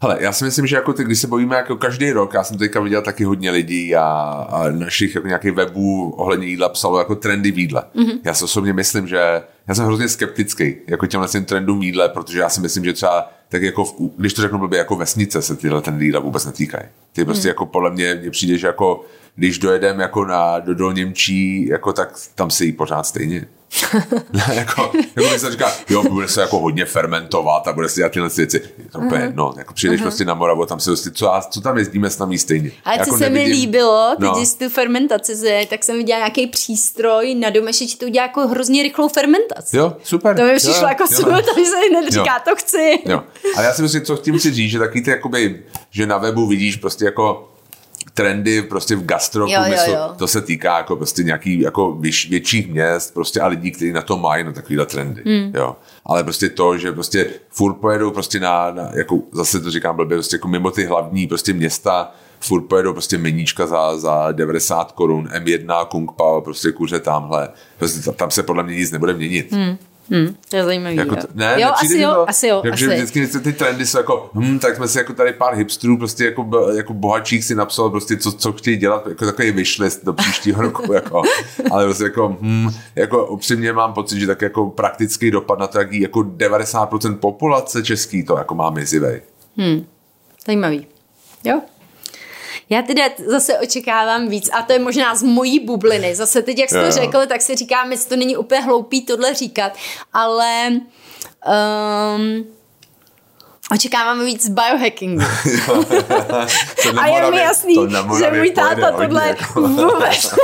Hele, já si myslím, že jako ty, když se bavíme jako každý rok, já jsem teďka viděl taky hodně lidí a, a našich jako nějakých webů ohledně jídla psalo jako trendy v jídle. Mm-hmm. Já si osobně myslím, že já jsem hrozně skeptický jako těmhle těm trendům jídle, protože já si myslím, že třeba tak jako, v, když to řeknu blbě, jako vesnice se tyhle ten jídla vůbec netýkají. Ty prostě mm. jako podle mě, mně přijde, že jako když dojedeme jako na, do Dolněmčí, jako tak tam se jí pořád stejně. <laughs> <laughs> jako, jako se říká, jo, bude se jako hodně fermentovat a bude se dělat tyhle věci. Je to úplně jedno. Jako přijdeš uh-huh. prostě na Moravu, tam se prostě, co, co tam jezdíme s námi stejně. Ale jako co se mi líbilo, teď no. tu fermentaci, tak jsem viděla nějaký přístroj na domeši, to udělá jako hrozně rychlou fermentaci. Jo, super. To mi přišlo jo, jako super, tady se neříká, to chci. Jo. Ale já si myslím, co tím si říct, že taky ty jakoby, že na webu vidíš prostě jako trendy prostě v gastroprůmyslu, to se týká jako prostě nějaký jako věč, větších měst prostě a lidí, kteří na to mají no takovýhle trendy, hmm. jo. Ale prostě to, že prostě furt pojedou prostě na, na jako zase to říkám blbě, prostě jako mimo ty hlavní prostě města, furt pojedou prostě meníčka za, za 90 korun, M1, Kung Pao, prostě kuře tamhle. Prostě tam se podle mě nic nebude měnit. Hmm. Hmm, to je zajímavý. Jako to, ne, jo, asi jo, to, asi jo. Takže asi. vždycky ty trendy jsou jako, hm, tak jsme si jako tady pár hipsterů, prostě jako, jako bohatčích si napsal prostě, co, co chtějí dělat, jako takový wishlist do příštího <laughs> roku, jako, ale prostě jako, hm, jako upřímně mám pocit, že tak jako praktický dopad na to, jaký jako 90% populace český to jako má mizivej. Hmm, zajímavý. Jo, já teda zase očekávám víc a to je možná z mojí bubliny. Zase teď, jak jsi to řekl, tak si říkám, jestli to není úplně hloupý tohle říkat, ale um, Očekáváme víc biohackingu. <laughs> a je mi jasný, že můj táta tohle jako. <laughs> vůbec.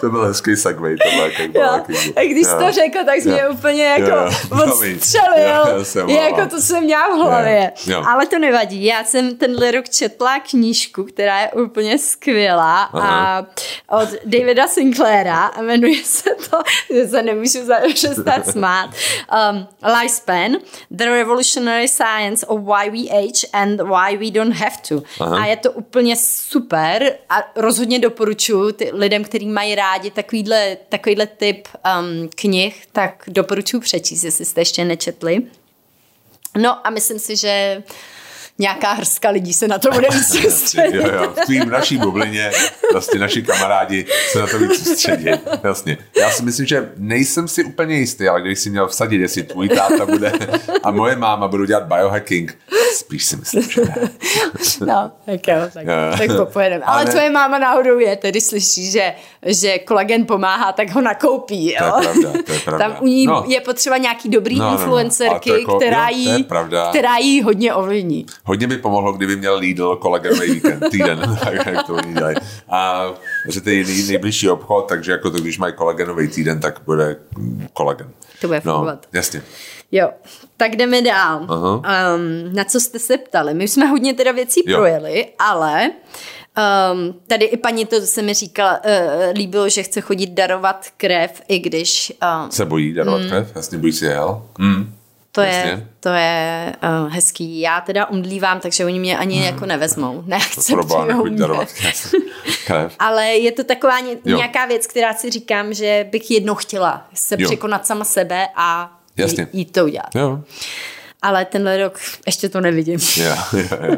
to byl hezký segway, tohle jako A když jsi to řekl, tak jsi mě úplně jako odstřelil. jako to jsem měla v hlavě. Ale to nevadí. Já jsem tenhle rok četla knížku, která je úplně skvělá a od Davida Sinclaira a jmenuje se to, že se nemůžu přestat smát, um, Lifespan, The Revolutionary Science of Why We Age and Why We Don't Have to. Aha. A je to úplně super a rozhodně doporučuji ty lidem, kteří mají rádi takovýhle, takovýhle typ um, knih, tak doporučuji přečíst, jestli jste ještě nečetli. No a myslím si, že nějaká hrska lidí se na to bude <laughs> víc soustředit. jo, jo. V tvým naší bublině, vlastně naši kamarádi se na to víc soustředí. Jasně. Já si myslím, že nejsem si úplně jistý, ale když si měl vsadit, jestli tvůj táta bude a moje máma budou dělat biohacking, spíš si myslím, že ne. <laughs> No, tak jo, tak, jo. tak popojedeme. Ale, ale tvoje máma náhodou je, tedy slyší, že, že kolagen pomáhá, tak ho nakoupí. Jo? To je pravda, to je <laughs> pravda. Tam u ní no. je potřeba nějaký dobrý no, influencerky, no, no. Jako, která, jo, jí, která jí hodně ovlivní. Hodně by pomohlo, kdyby měl Lidl kolagenový víkend, týden, <laughs> tak jak to oni dělají. A že to je nejbližší obchod, takže jako to, když mají kolagenový týden, tak bude kolagen. To bude no, fungovat. No, jasně. Jo, tak jdeme dál. Um, na co jste se ptali? My jsme hodně teda věcí jo. projeli, ale Um, tady i paní to se mi říkala, uh, líbilo, že chce chodit darovat krev, i když... Um, se bojí darovat mm, krev? Jasně, bojí si jel. Mm. To je, to je uh, hezký. Já teda umdlívám, takže oni mě ani hmm. jako nevezmou. <laughs> Neakceptujou mě. <laughs> Ale je to taková ně, nějaká věc, která si říkám, že bych jednou chtěla se jo. překonat sama sebe a Jasně. jít to udělat. Jo. Ale tenhle rok ještě to nevidím. <laughs> Jo, jo, jo.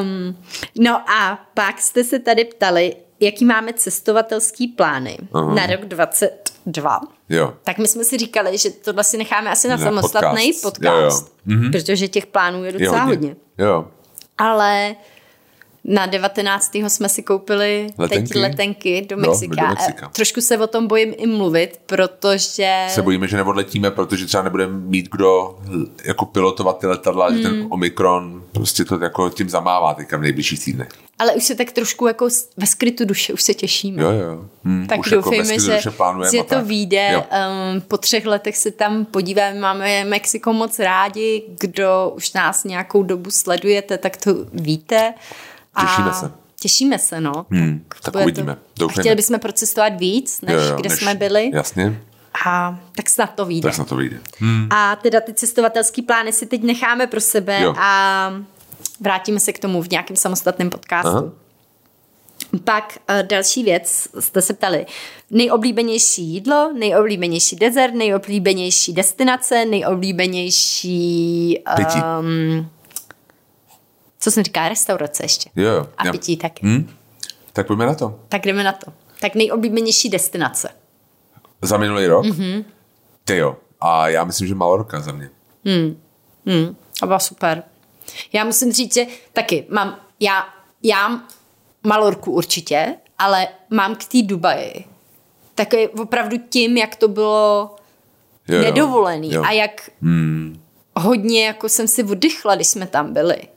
um, no a pak jste se tady ptali, jaký máme cestovatelský plány uh-huh. na rok 22. Jo. Tak my jsme si říkali, že tohle si necháme asi na, na samostatný podcast, podcast jo, jo. Mm-hmm. protože těch plánů je docela je hodně. hodně. Jo. Ale na 19. jsme si koupili letenky? teď letenky do Mexika. No, do Mexika. Trošku se o tom bojím i mluvit, protože... Se bojíme, že neodletíme, protože třeba nebudeme mít kdo jako pilotovat ty letadla, hmm. že ten hmm. Omikron prostě to jako tím zamává teďka v nejbližších týdnech. Ale už se tak trošku jako ve skrytu duše už se těšíme. Jo, jo. Hmm, tak už jako doufejme, jako že, že to vyjde. Um, po třech letech se tam podíváme, máme Mexiko moc rádi, kdo už nás nějakou dobu sledujete, tak to víte. Těšíme se. Těšíme se, no. Hmm, tak, tak uvidíme. To... chtěli bychom procestovat víc, než jo, jo, kde než, jsme byli. Jasně. A tak snad to vyjde. Tak snad to vyjde. Hmm. A teda ty cestovatelské plány si teď necháme pro sebe jo. a vrátíme se k tomu v nějakém samostatném podcastu. Aha. Pak uh, další věc, jste se ptali, nejoblíbenější jídlo, nejoblíbenější dezert, nejoblíbenější destinace, nejoblíbenější... Um, co jsem říká, restaurace ještě. Jo, jo. A jo. pití taky. Hm? Tak pojďme na to. Tak jdeme na to. Tak nejoblíbenější destinace. Za minulý rok? Mhm. Mm-hmm. Ty jo. A já myslím, že Malorka za mě. Hmm, a byla super. Já musím říct, že taky mám, já, já Malorku určitě, ale mám k té Dubaji. Taky opravdu tím, jak to bylo Jo, jo. nedovolený Jo. a jak hmm. hodně jako jsem si oddychla, když jsme tam byli.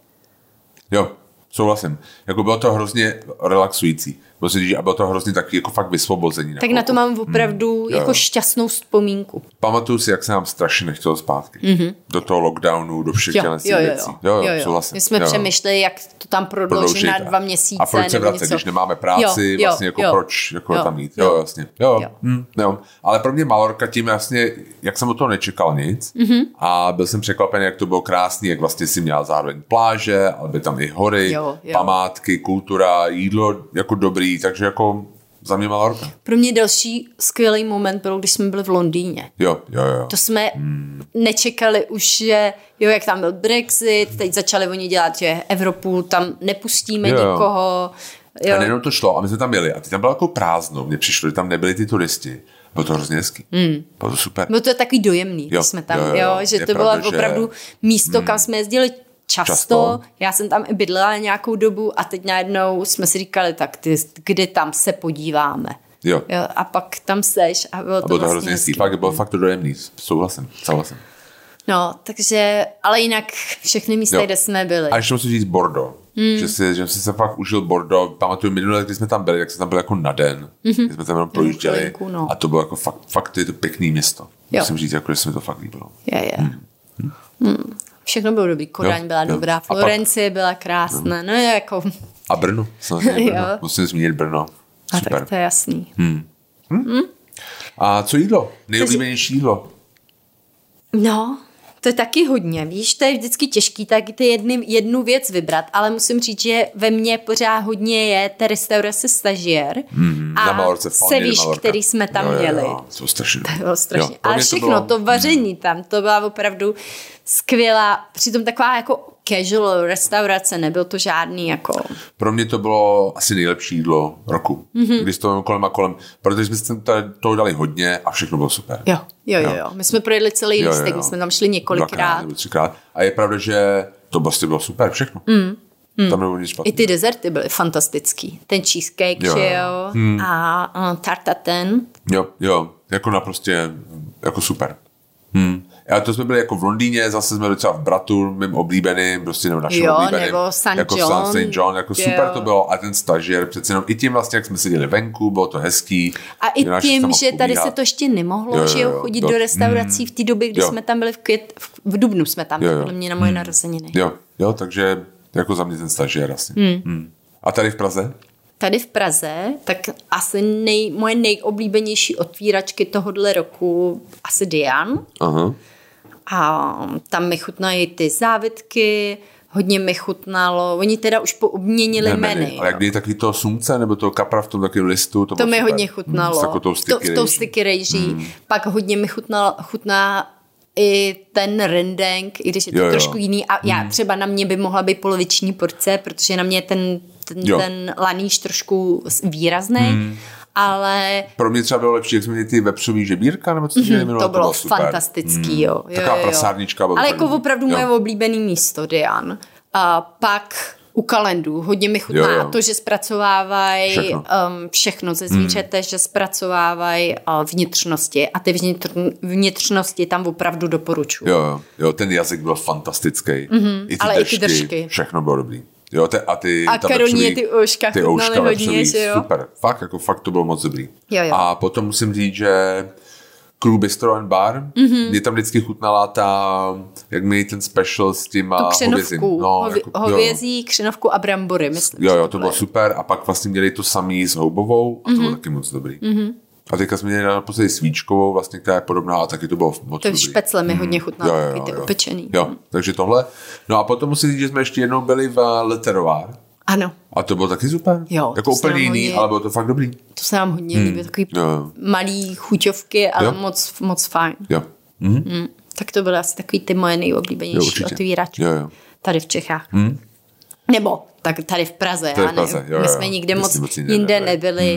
Jo, souhlasím. Jako bylo to hrozně relaxující. Říct, a bylo to hrozně taky jako fakt vysvobození. Tak na to mám opravdu jo, jako jo. šťastnou vzpomínku. Pamatuju si, jak se nám strašně nechtělo zpátky. Mm-hmm. Do toho lockdownu, do všech Jo, těchto jo, jo, věcí. jo, jo, jo. souhlasím. My jsme jo. přemýšleli, jak to tam prodloužit na dva měsíce. A proč se vracet, něco. když nemáme práci, Jo, jo, vlastně jako jo. proč jako Jo, tam jít. jo. Jo, jasně. Jo, Jo. jo. Hm, jo. Ale pro mě Malorka tím jasně, jak jsem o toho nečekal nic Mhm. a byl jsem překvapený, jak to bylo krásný, jak vlastně si měl zároveň pláže, ale byly tam i hory, Jo, jo. památky, kultura, jídlo jako dobrý, takže jako za mě Malorka. Pro mě další skvělý moment byl, když jsme byli v Londýně. Jo, jo, jo. To jsme nečekali už, že jo, jak tam byl Brexit, teď začali oni dělat, že Evropu tam nepustíme Jo, jo. nikoho. Jo. A nejenom to šlo, a my jsme tam byli, a ty tam bylo jako prázdno, mně přišlo, že tam nebyli ty turisti. Bylo to hrozně hezký. Mm. Bylo to super. Bylo to takový dojemný, Jo, jsme tam, jo, jo, jo, že to bylo pravda, že- opravdu místo, kam jsme jezdili často. Často. Já jsem tam i bydlela nějakou dobu a teď najednou jsme si říkali, tak ty, kde tam se podíváme. Jo. Jo, a pak tam seš a bylo A to, bylo to vlastně hrozně hezký. Fakt, bylo fakt to dojemný. Souhlasím, souhlasím. No, takže, ale jinak všechny místa, Jo. kde jsme byli. A ještě musím říct Bordeaux. Mm. Že, si, že si se fakt užil Bordeaux. Pamatuju minule, když jsme tam byli, jak jsme tam byli jako na den. Mm-hmm. jsme tam jenom projížděli. chvilinku, no. A to bylo jako fakt, fakt to je to pěkný město. Jo. Musím říct, jako, že se mi to fakt líbilo. Je, je. Hmm. Všechno bylo dobrý. Kodaň Jo, byla jo. dobrá, A pak- Florencie byla krásná. No jako, A Brno, samozřejmě. <laughs> Brno. Musím zmínit Brno. a Super. tak to je jasný. A co jídlo? Nejoblíbenější jídlo? No, to je taky hodně, víš, to je vždycky těžký, tak ty jedny, jednu věc vybrat, ale musím říct, že ve mně pořád hodně je ta restaurace stažier Mm, a sevíš, který jsme tam jo, jo, měli. Jo, to strašně To dobrý. bylo strašně. Jo, Ale mě to všechno, bylo- to vaření tam, to byla opravdu skvělá, přitom taková jako casual restaurace, nebyl to žádný jako... Pro mě to bylo asi nejlepší jídlo roku. Mhm. Mm-hmm. Když to kolem a kolem, protože jsme tady toho dali hodně a všechno bylo super. Jo, jo, jo, jo. My jsme projedli celý Jo, jo, lístek, jo. my jsme tam šli několikrát. Dvakrát třikrát. A je pravda, že to prostě bylo super, všechno. Mm. Mm. Tam nebylo nic I špatného. ty dezerty byly fantastický. Ten cheesecake, Jo, že jo. jo, hmm. a, a tartaten. Jo, jo, jako naprostě, jako super. Hmm. A to jsme byli jako v Londýně, zase jsme docela v Bratu, mým oblíbeným, prostě nebo naším Jo, oblíbeným. nebo St. Jako John. St. John, jako Jo. super to bylo. A ten stažier, přece jenom i tím vlastně, jak jsme seděli venku, bylo to hezký. A i tím, že tady se to ještě nemohlo, Jo, jo, že jo, jo, chodit do- do restaurací v té době, kdy Jo. jsme tam byli v, květ, v, v Dubnu jsme tam, Jo, byli, jo. podle mě na moje narozeniny. Jo, jo, takže jako za mě ten stažier asi. Hmm. Hmm. A tady v Praze? Tady v Praze, tak asi nej, moje nejoblíbenější otvíračky tohohle roku asi Dian. Aha. A tam mi chutnají ty závitky, hodně mi chutnalo, oni teda už poobměnili jmény. Ale jak kdy taky to sumce, nebo to kapra v tom takovém listu, to, To mi super. hodně chutnalo. Hmm, s tou to, sticky v tou rejží. sticky rejží. Hmm. Pak hodně mi chutnal, chutná i ten rendeng, i když je to Jo, jo. trošku jiný. A já třeba na mě by mohla být poloviční porce, protože na mě je ten, ten, Jo. ten laníš trošku výrazný. Hmm. Ale Pro mě třeba bylo lepší, jak jsme měli ty vepřový žebírka, nebo co měli minule, Mhm, to bylo super. fantastický, jo. jo Taková jo, jo. prasárnička byla Ale úplně- jako opravdu jo. moje oblíbený místo, Dian. A pak u kalendů hodně mi chutná Jo, jo. to, že zpracovávají Všechno. um, všechno ze zvířete, hmm. že zpracovávají uh, vnitřnosti a ty vnitř, vnitřnosti tam opravdu doporučuji. Jo, jo, ten jazyk byl fantastický. Mm-hmm, I ty ale i držky, ty držky. Všechno bylo dobrý. Jo, te, a ty, A ta ty ouška ty ouška hodně, že jo? Super, fakt, jako fakt to bylo moc dobrý. Jo, jo. A potom musím říct, že Crew Bistro and Bar, Mhm. mm-hmm. mě tam vždycky chutnala ta, jak měli ten special s tím hovězím. No, hovi, jako, jo. hovězí, křenovku a brambory, myslím. Jo, jo, to bylo super. A pak vlastně měli to samý s houbovou a to bylo taky moc dobrý. Mm-hmm. A teďka jsme měli naposledy svíčkovou, vlastně, která je podobná a taky to bylo moc To špecle mi hodně chutnalo, Jo, jo, taky ty jo. upečený. Jo, takže tohle. No a potom musím říct, že jsme ještě jednou byli v Leterovár. Ano, A to bylo taky super? Jo, Jako úplně jiný, hodně- ale bylo to fakt dobrý. to se nám hodně líbí, takový Jo, jo. malý chuťovky, ale Jo. moc, moc fajn. Jo. Mhm. Mm. Tak to byly asi takový ty moje Jo, nejoblíbenější otvíračky. Jo, jo. Tady v Čechách. Nebo tak tady v Praze. Tady v Praze, nevím. jo, My jo. jsme nikde moc jinde nebyli.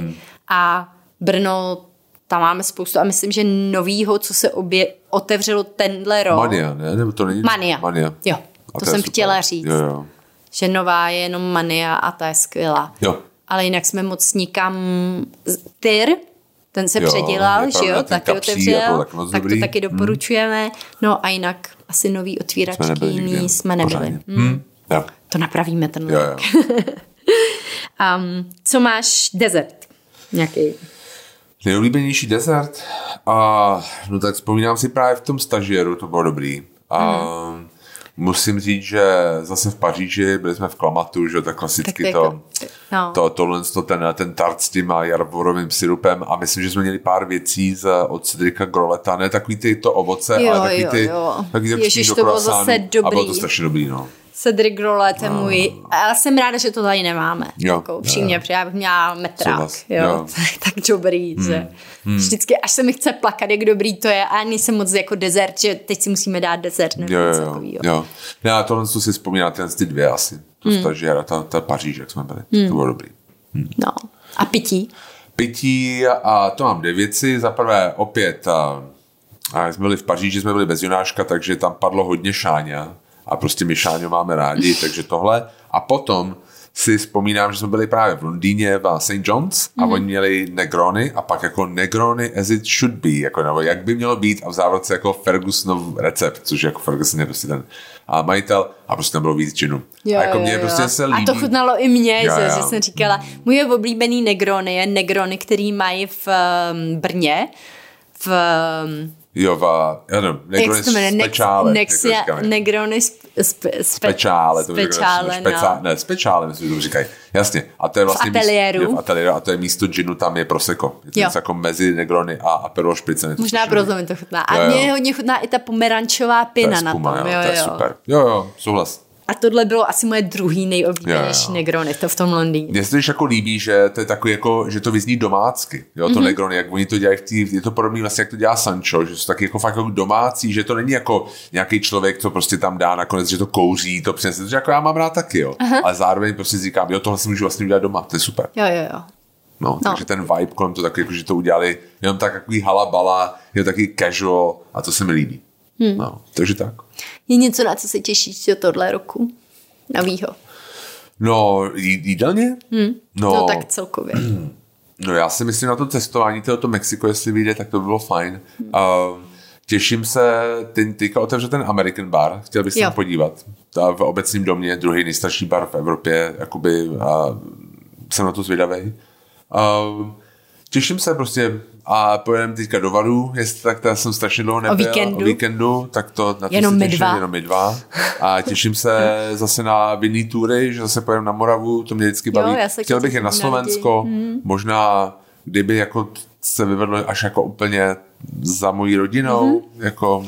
nebyli. A Brno, tam máme spoustu. A myslím, že novýho, co se obě, otevřelo tenhle rok. Mania, ne? Nebo to není? Mania. Mania. Jo, A to jsem super. chtěla říct. Jo, jo. Že nová je jenom Mania a ta je skvělá. Jo. Ale jinak jsme moc nikam... Tyr, ten se Jo, předělal, že jo, taky otevřel, tak tak dobrý. to taky doporučujeme. No a jinak asi nový otvíračky Jsme nebyli jiný jsme nebyli. Hmm. Hm. Jo. To napravíme ten Jo, rok. jo. <laughs> Um, co máš? Desert. Nějaký. Nejoblíbenější desert? A, no tak vzpomínám si právě v tom stažiéru, to bylo dobrý. A Mhm. musím říct, že zase v Paříži, byli jsme v Klamatu, že tak klasicky Tak to, jako- no. to, tohle, to, ten, ten tart s tím a jarborovým syrupem a myslím, že jsme měli pár věcí z, od Cedrika Groleta, ne takový ty to ovoce, Jo, ale takový jo, ty, jo. takový ty Ježiš, to bylo zase A bylo to dobrý. strašně dobrý, no. Cedric Rollet je můj. A já jsem ráda, že to tady nemáme. Jo. Jako upřímně, protože já bych měla metrák. Jo. Jo. <laughs> tak dobrý, hmm. že vždycky, až se mi chce plakat, jak dobrý to je. A já nejsem moc jako dezert, že teď si musíme dát dezert nebo Jo, jo, jo. a tohle co si vzpomínám, ten ty dvě asi. To hmm. stažiéra, ta, ta Paříž, jak jsme byli. Hmm. To bylo dobrý. No. A pití? pití a to mám dvě věci. Za prvé opět, a, a jsme byli v Paříži, jsme byli bez Jonáška, takže tam padlo hodně šáňa a prostě my šáňo máme rádi, <laughs> takže tohle. A potom si vzpomínám, že jsme byli právě v Londýně v St. John's a Mhm. oni měli Negrony a pak jako Negrony as it should be, jako, nebo jak by mělo být a v závodce jako Fergusonov recept, což jako Ferguson je prostě ten a majitel a prostě tam bylo víc džinu. Jo, a jako jo, mě jo. prostě se líbí. A to chutnalo i mně, Jo, že, jo. že jsem říkala, můj oblíbený Negrony je Negrony, který mají v um, Brně, v um, Jo, va, já nevím? Nex, speciále, jako říkáme. Negrony spe, spe, spe, Speciále, to speciále, speciále, no. ne, speciále, myslím, že to říkají. Jasně. A to je vlastně ateliéru. Místo, jo, v ateliéru. A to je místo ginu, tam je prosecco. Je to Jo. jako mezi Negrony a Aperol. Je to Možná proto mi to chutná. A mně hodně chutná i ta pomerančová dobrý. To pina je na skuma, tom. jo, Jo, to je jo. super. Jo, jo, souhlas. A tohle bylo asi moje druhý nejoblíbenější Jo, jo. Negrony, to v tom Londýně. Mně se to jako líbí, že to je takový jako, že to vyzní domácky, jo, to mm-hmm. Negrony, jak oni to dělají v tý, je to podobný vlastně, jak to dělá Sancho, že jsou taky jako fakt jako domácí, že to není jako nějaký člověk, co prostě tam dá nakonec, že to kouří, to přinese, že jako já mám rád taky, jo, Aha. ale zároveň prostě si říkám, jo, tohle si můžu vlastně udělat doma, to je super. Jo, jo, jo. No, No. takže ten vibe kolem to taky, jako, že to udělali jenom tak takový halabala, je taky casual a to se mi líbí. Hmm. No, takže tak. Je něco, na co se těšíš do tohle roku? Novýho. No, jí, jídelně? Hmm. No, no tak celkově. No já si myslím na to cestování, to Mexiko, jestli vyjde, tak to by bylo fajn. Hmm. Uh, těším se, ten, teďka otevře ten American bar, chtěl bych se podívat. Ta v obecním domě, druhý nejstarší bar v Evropě, jakoby, a jsem na to zvědavý. Uh, těším se prostě a pojedeme teďka do Vadu, jestli tak já jsem strašně dlouho nebyl. víkendu? O víkendu, tak to na to Jenom se my těším, dva. Jenom my dva. A těším se zase na vinný tury, že zase pojedeme na Moravu, to mě vždycky baví. se Chtěl bych je na Slovensko, hmm. možná kdyby jako se vyvedlo až jako úplně za mojí rodinou, hmm. jako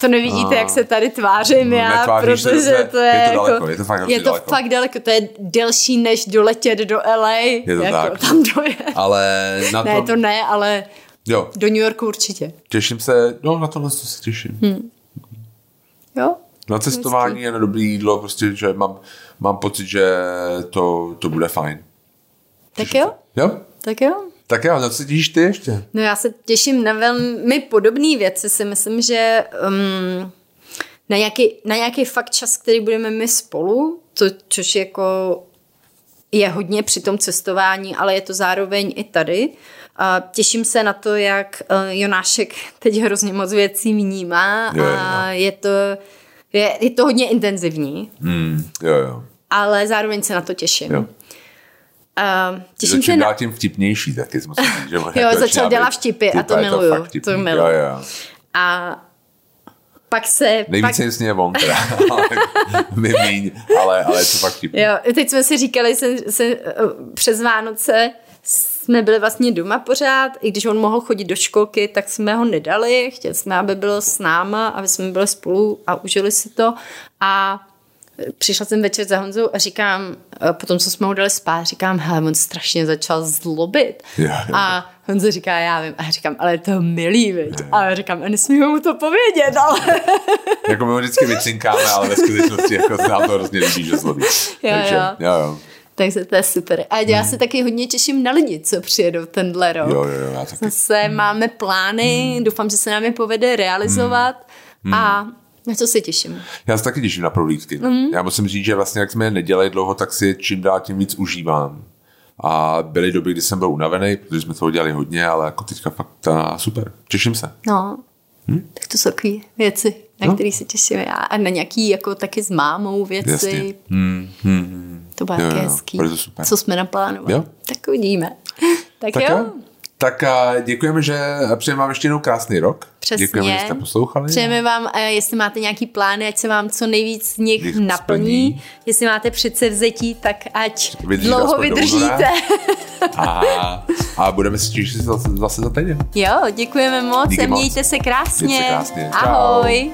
To nevidíte, jak se tady tvářím já, se protože dobře, to je, je to jako, daleko, je to fakt je to daleko. fakt daleko, to je delší, než doletět do LA. Je to jako, tak. Tam dojet. ale na Ne, tom, to ne, ale jo, do New Yorku určitě. těším se, no na tohle se těším. Hmm. Jo? Na cestování a na dobré jídlo, prostě, že mám, mám pocit, že to, to bude fajn. Tak jo? Jo? Tak jo? Tak jo, na co těšíš ty ještě? No já se těším na velmi podobné věci. Si myslím, že um, na, nějaký, na nějaký fakt čas, který budeme my spolu, to, což jako je hodně při tom cestování, ale je to zároveň i tady. A těším se na to, jak uh, Jonášek teď hrozně moc věcí vnímá Jo, jo. a je to, je, je to hodně intenzivní, Hmm, jo, jo. ale zároveň se na to těším. Jo. Uh, těším se na... tím vtipnější taky, musím že Jo, začal dělat vtipy a to miluju, to miluju. Jo, jo. A pak se... Nejvíce pak, je on teda, <laughs> ale my míň, ale, ale je to fakt vtipný. Jo, teď jsme si říkali, se, se, přes Vánoce jsme byli vlastně doma pořád, i když on mohl chodit do školky, tak jsme ho nedali, chtěli jsme, aby byl s náma, aby jsme byli spolu a užili si to a přišla jsem večer za Honzou a říkám, potom co jsme ho dali spát, říkám, hele, on strašně začal zlobit. Jo, jo. A Honzo říká, já vím. A já říkám, ale je to milý, viď? A já říkám, a nesmíme mu to povědět, ale... <laughs> Jako my ho vždycky vycinkáme, ale ve skutečnosti jako se nám to hrozně líbí, že zlobí. Jo, Takže, jo. jo, jo. Takže to je super. A já se taky hodně těším na lidi, co přijedou tenhle rok. Jo, jo, jo, já taky. Zase máme plány, doufám, že se nám je povede realizovat a na co se těším. Já se taky těším na prohlídky. Mm. Já musím říct, že vlastně jak jsme je nedělali dlouho, tak si je čím dál tím víc užívám. A byly doby, kdy jsem byl unavený, protože jsme toho dělali hodně, ale jako teďka fakt ta, super. Těším se. No, tak to jsou takové věci, na No. které se těším já. A na nějaký jako taky s mámou věci. Jasně. Hmm, hmm, hmm. To bude Jo, jo, hezký. super. Co jsme naplánovali. Jo. Tak uvidíme. <laughs> Tak, Tak jo. jo. Tak a děkujeme, že přejeme vám ještě jednou krásný rok. Přesně. Děkujeme, že jste poslouchali. Přejeme vám, eh, jestli máte nějaký plány, ať se vám co nejvíc z nich Jich naplní. splní. Jestli máte předsevzetí, tak ať Vydržíte dlouho vydržíte. A, a budeme se těšit zase, zase za týden. jo, děkujeme moc. Díky a moc. Mějte se krásně. Mějte se krásně. Čau. Ahoj.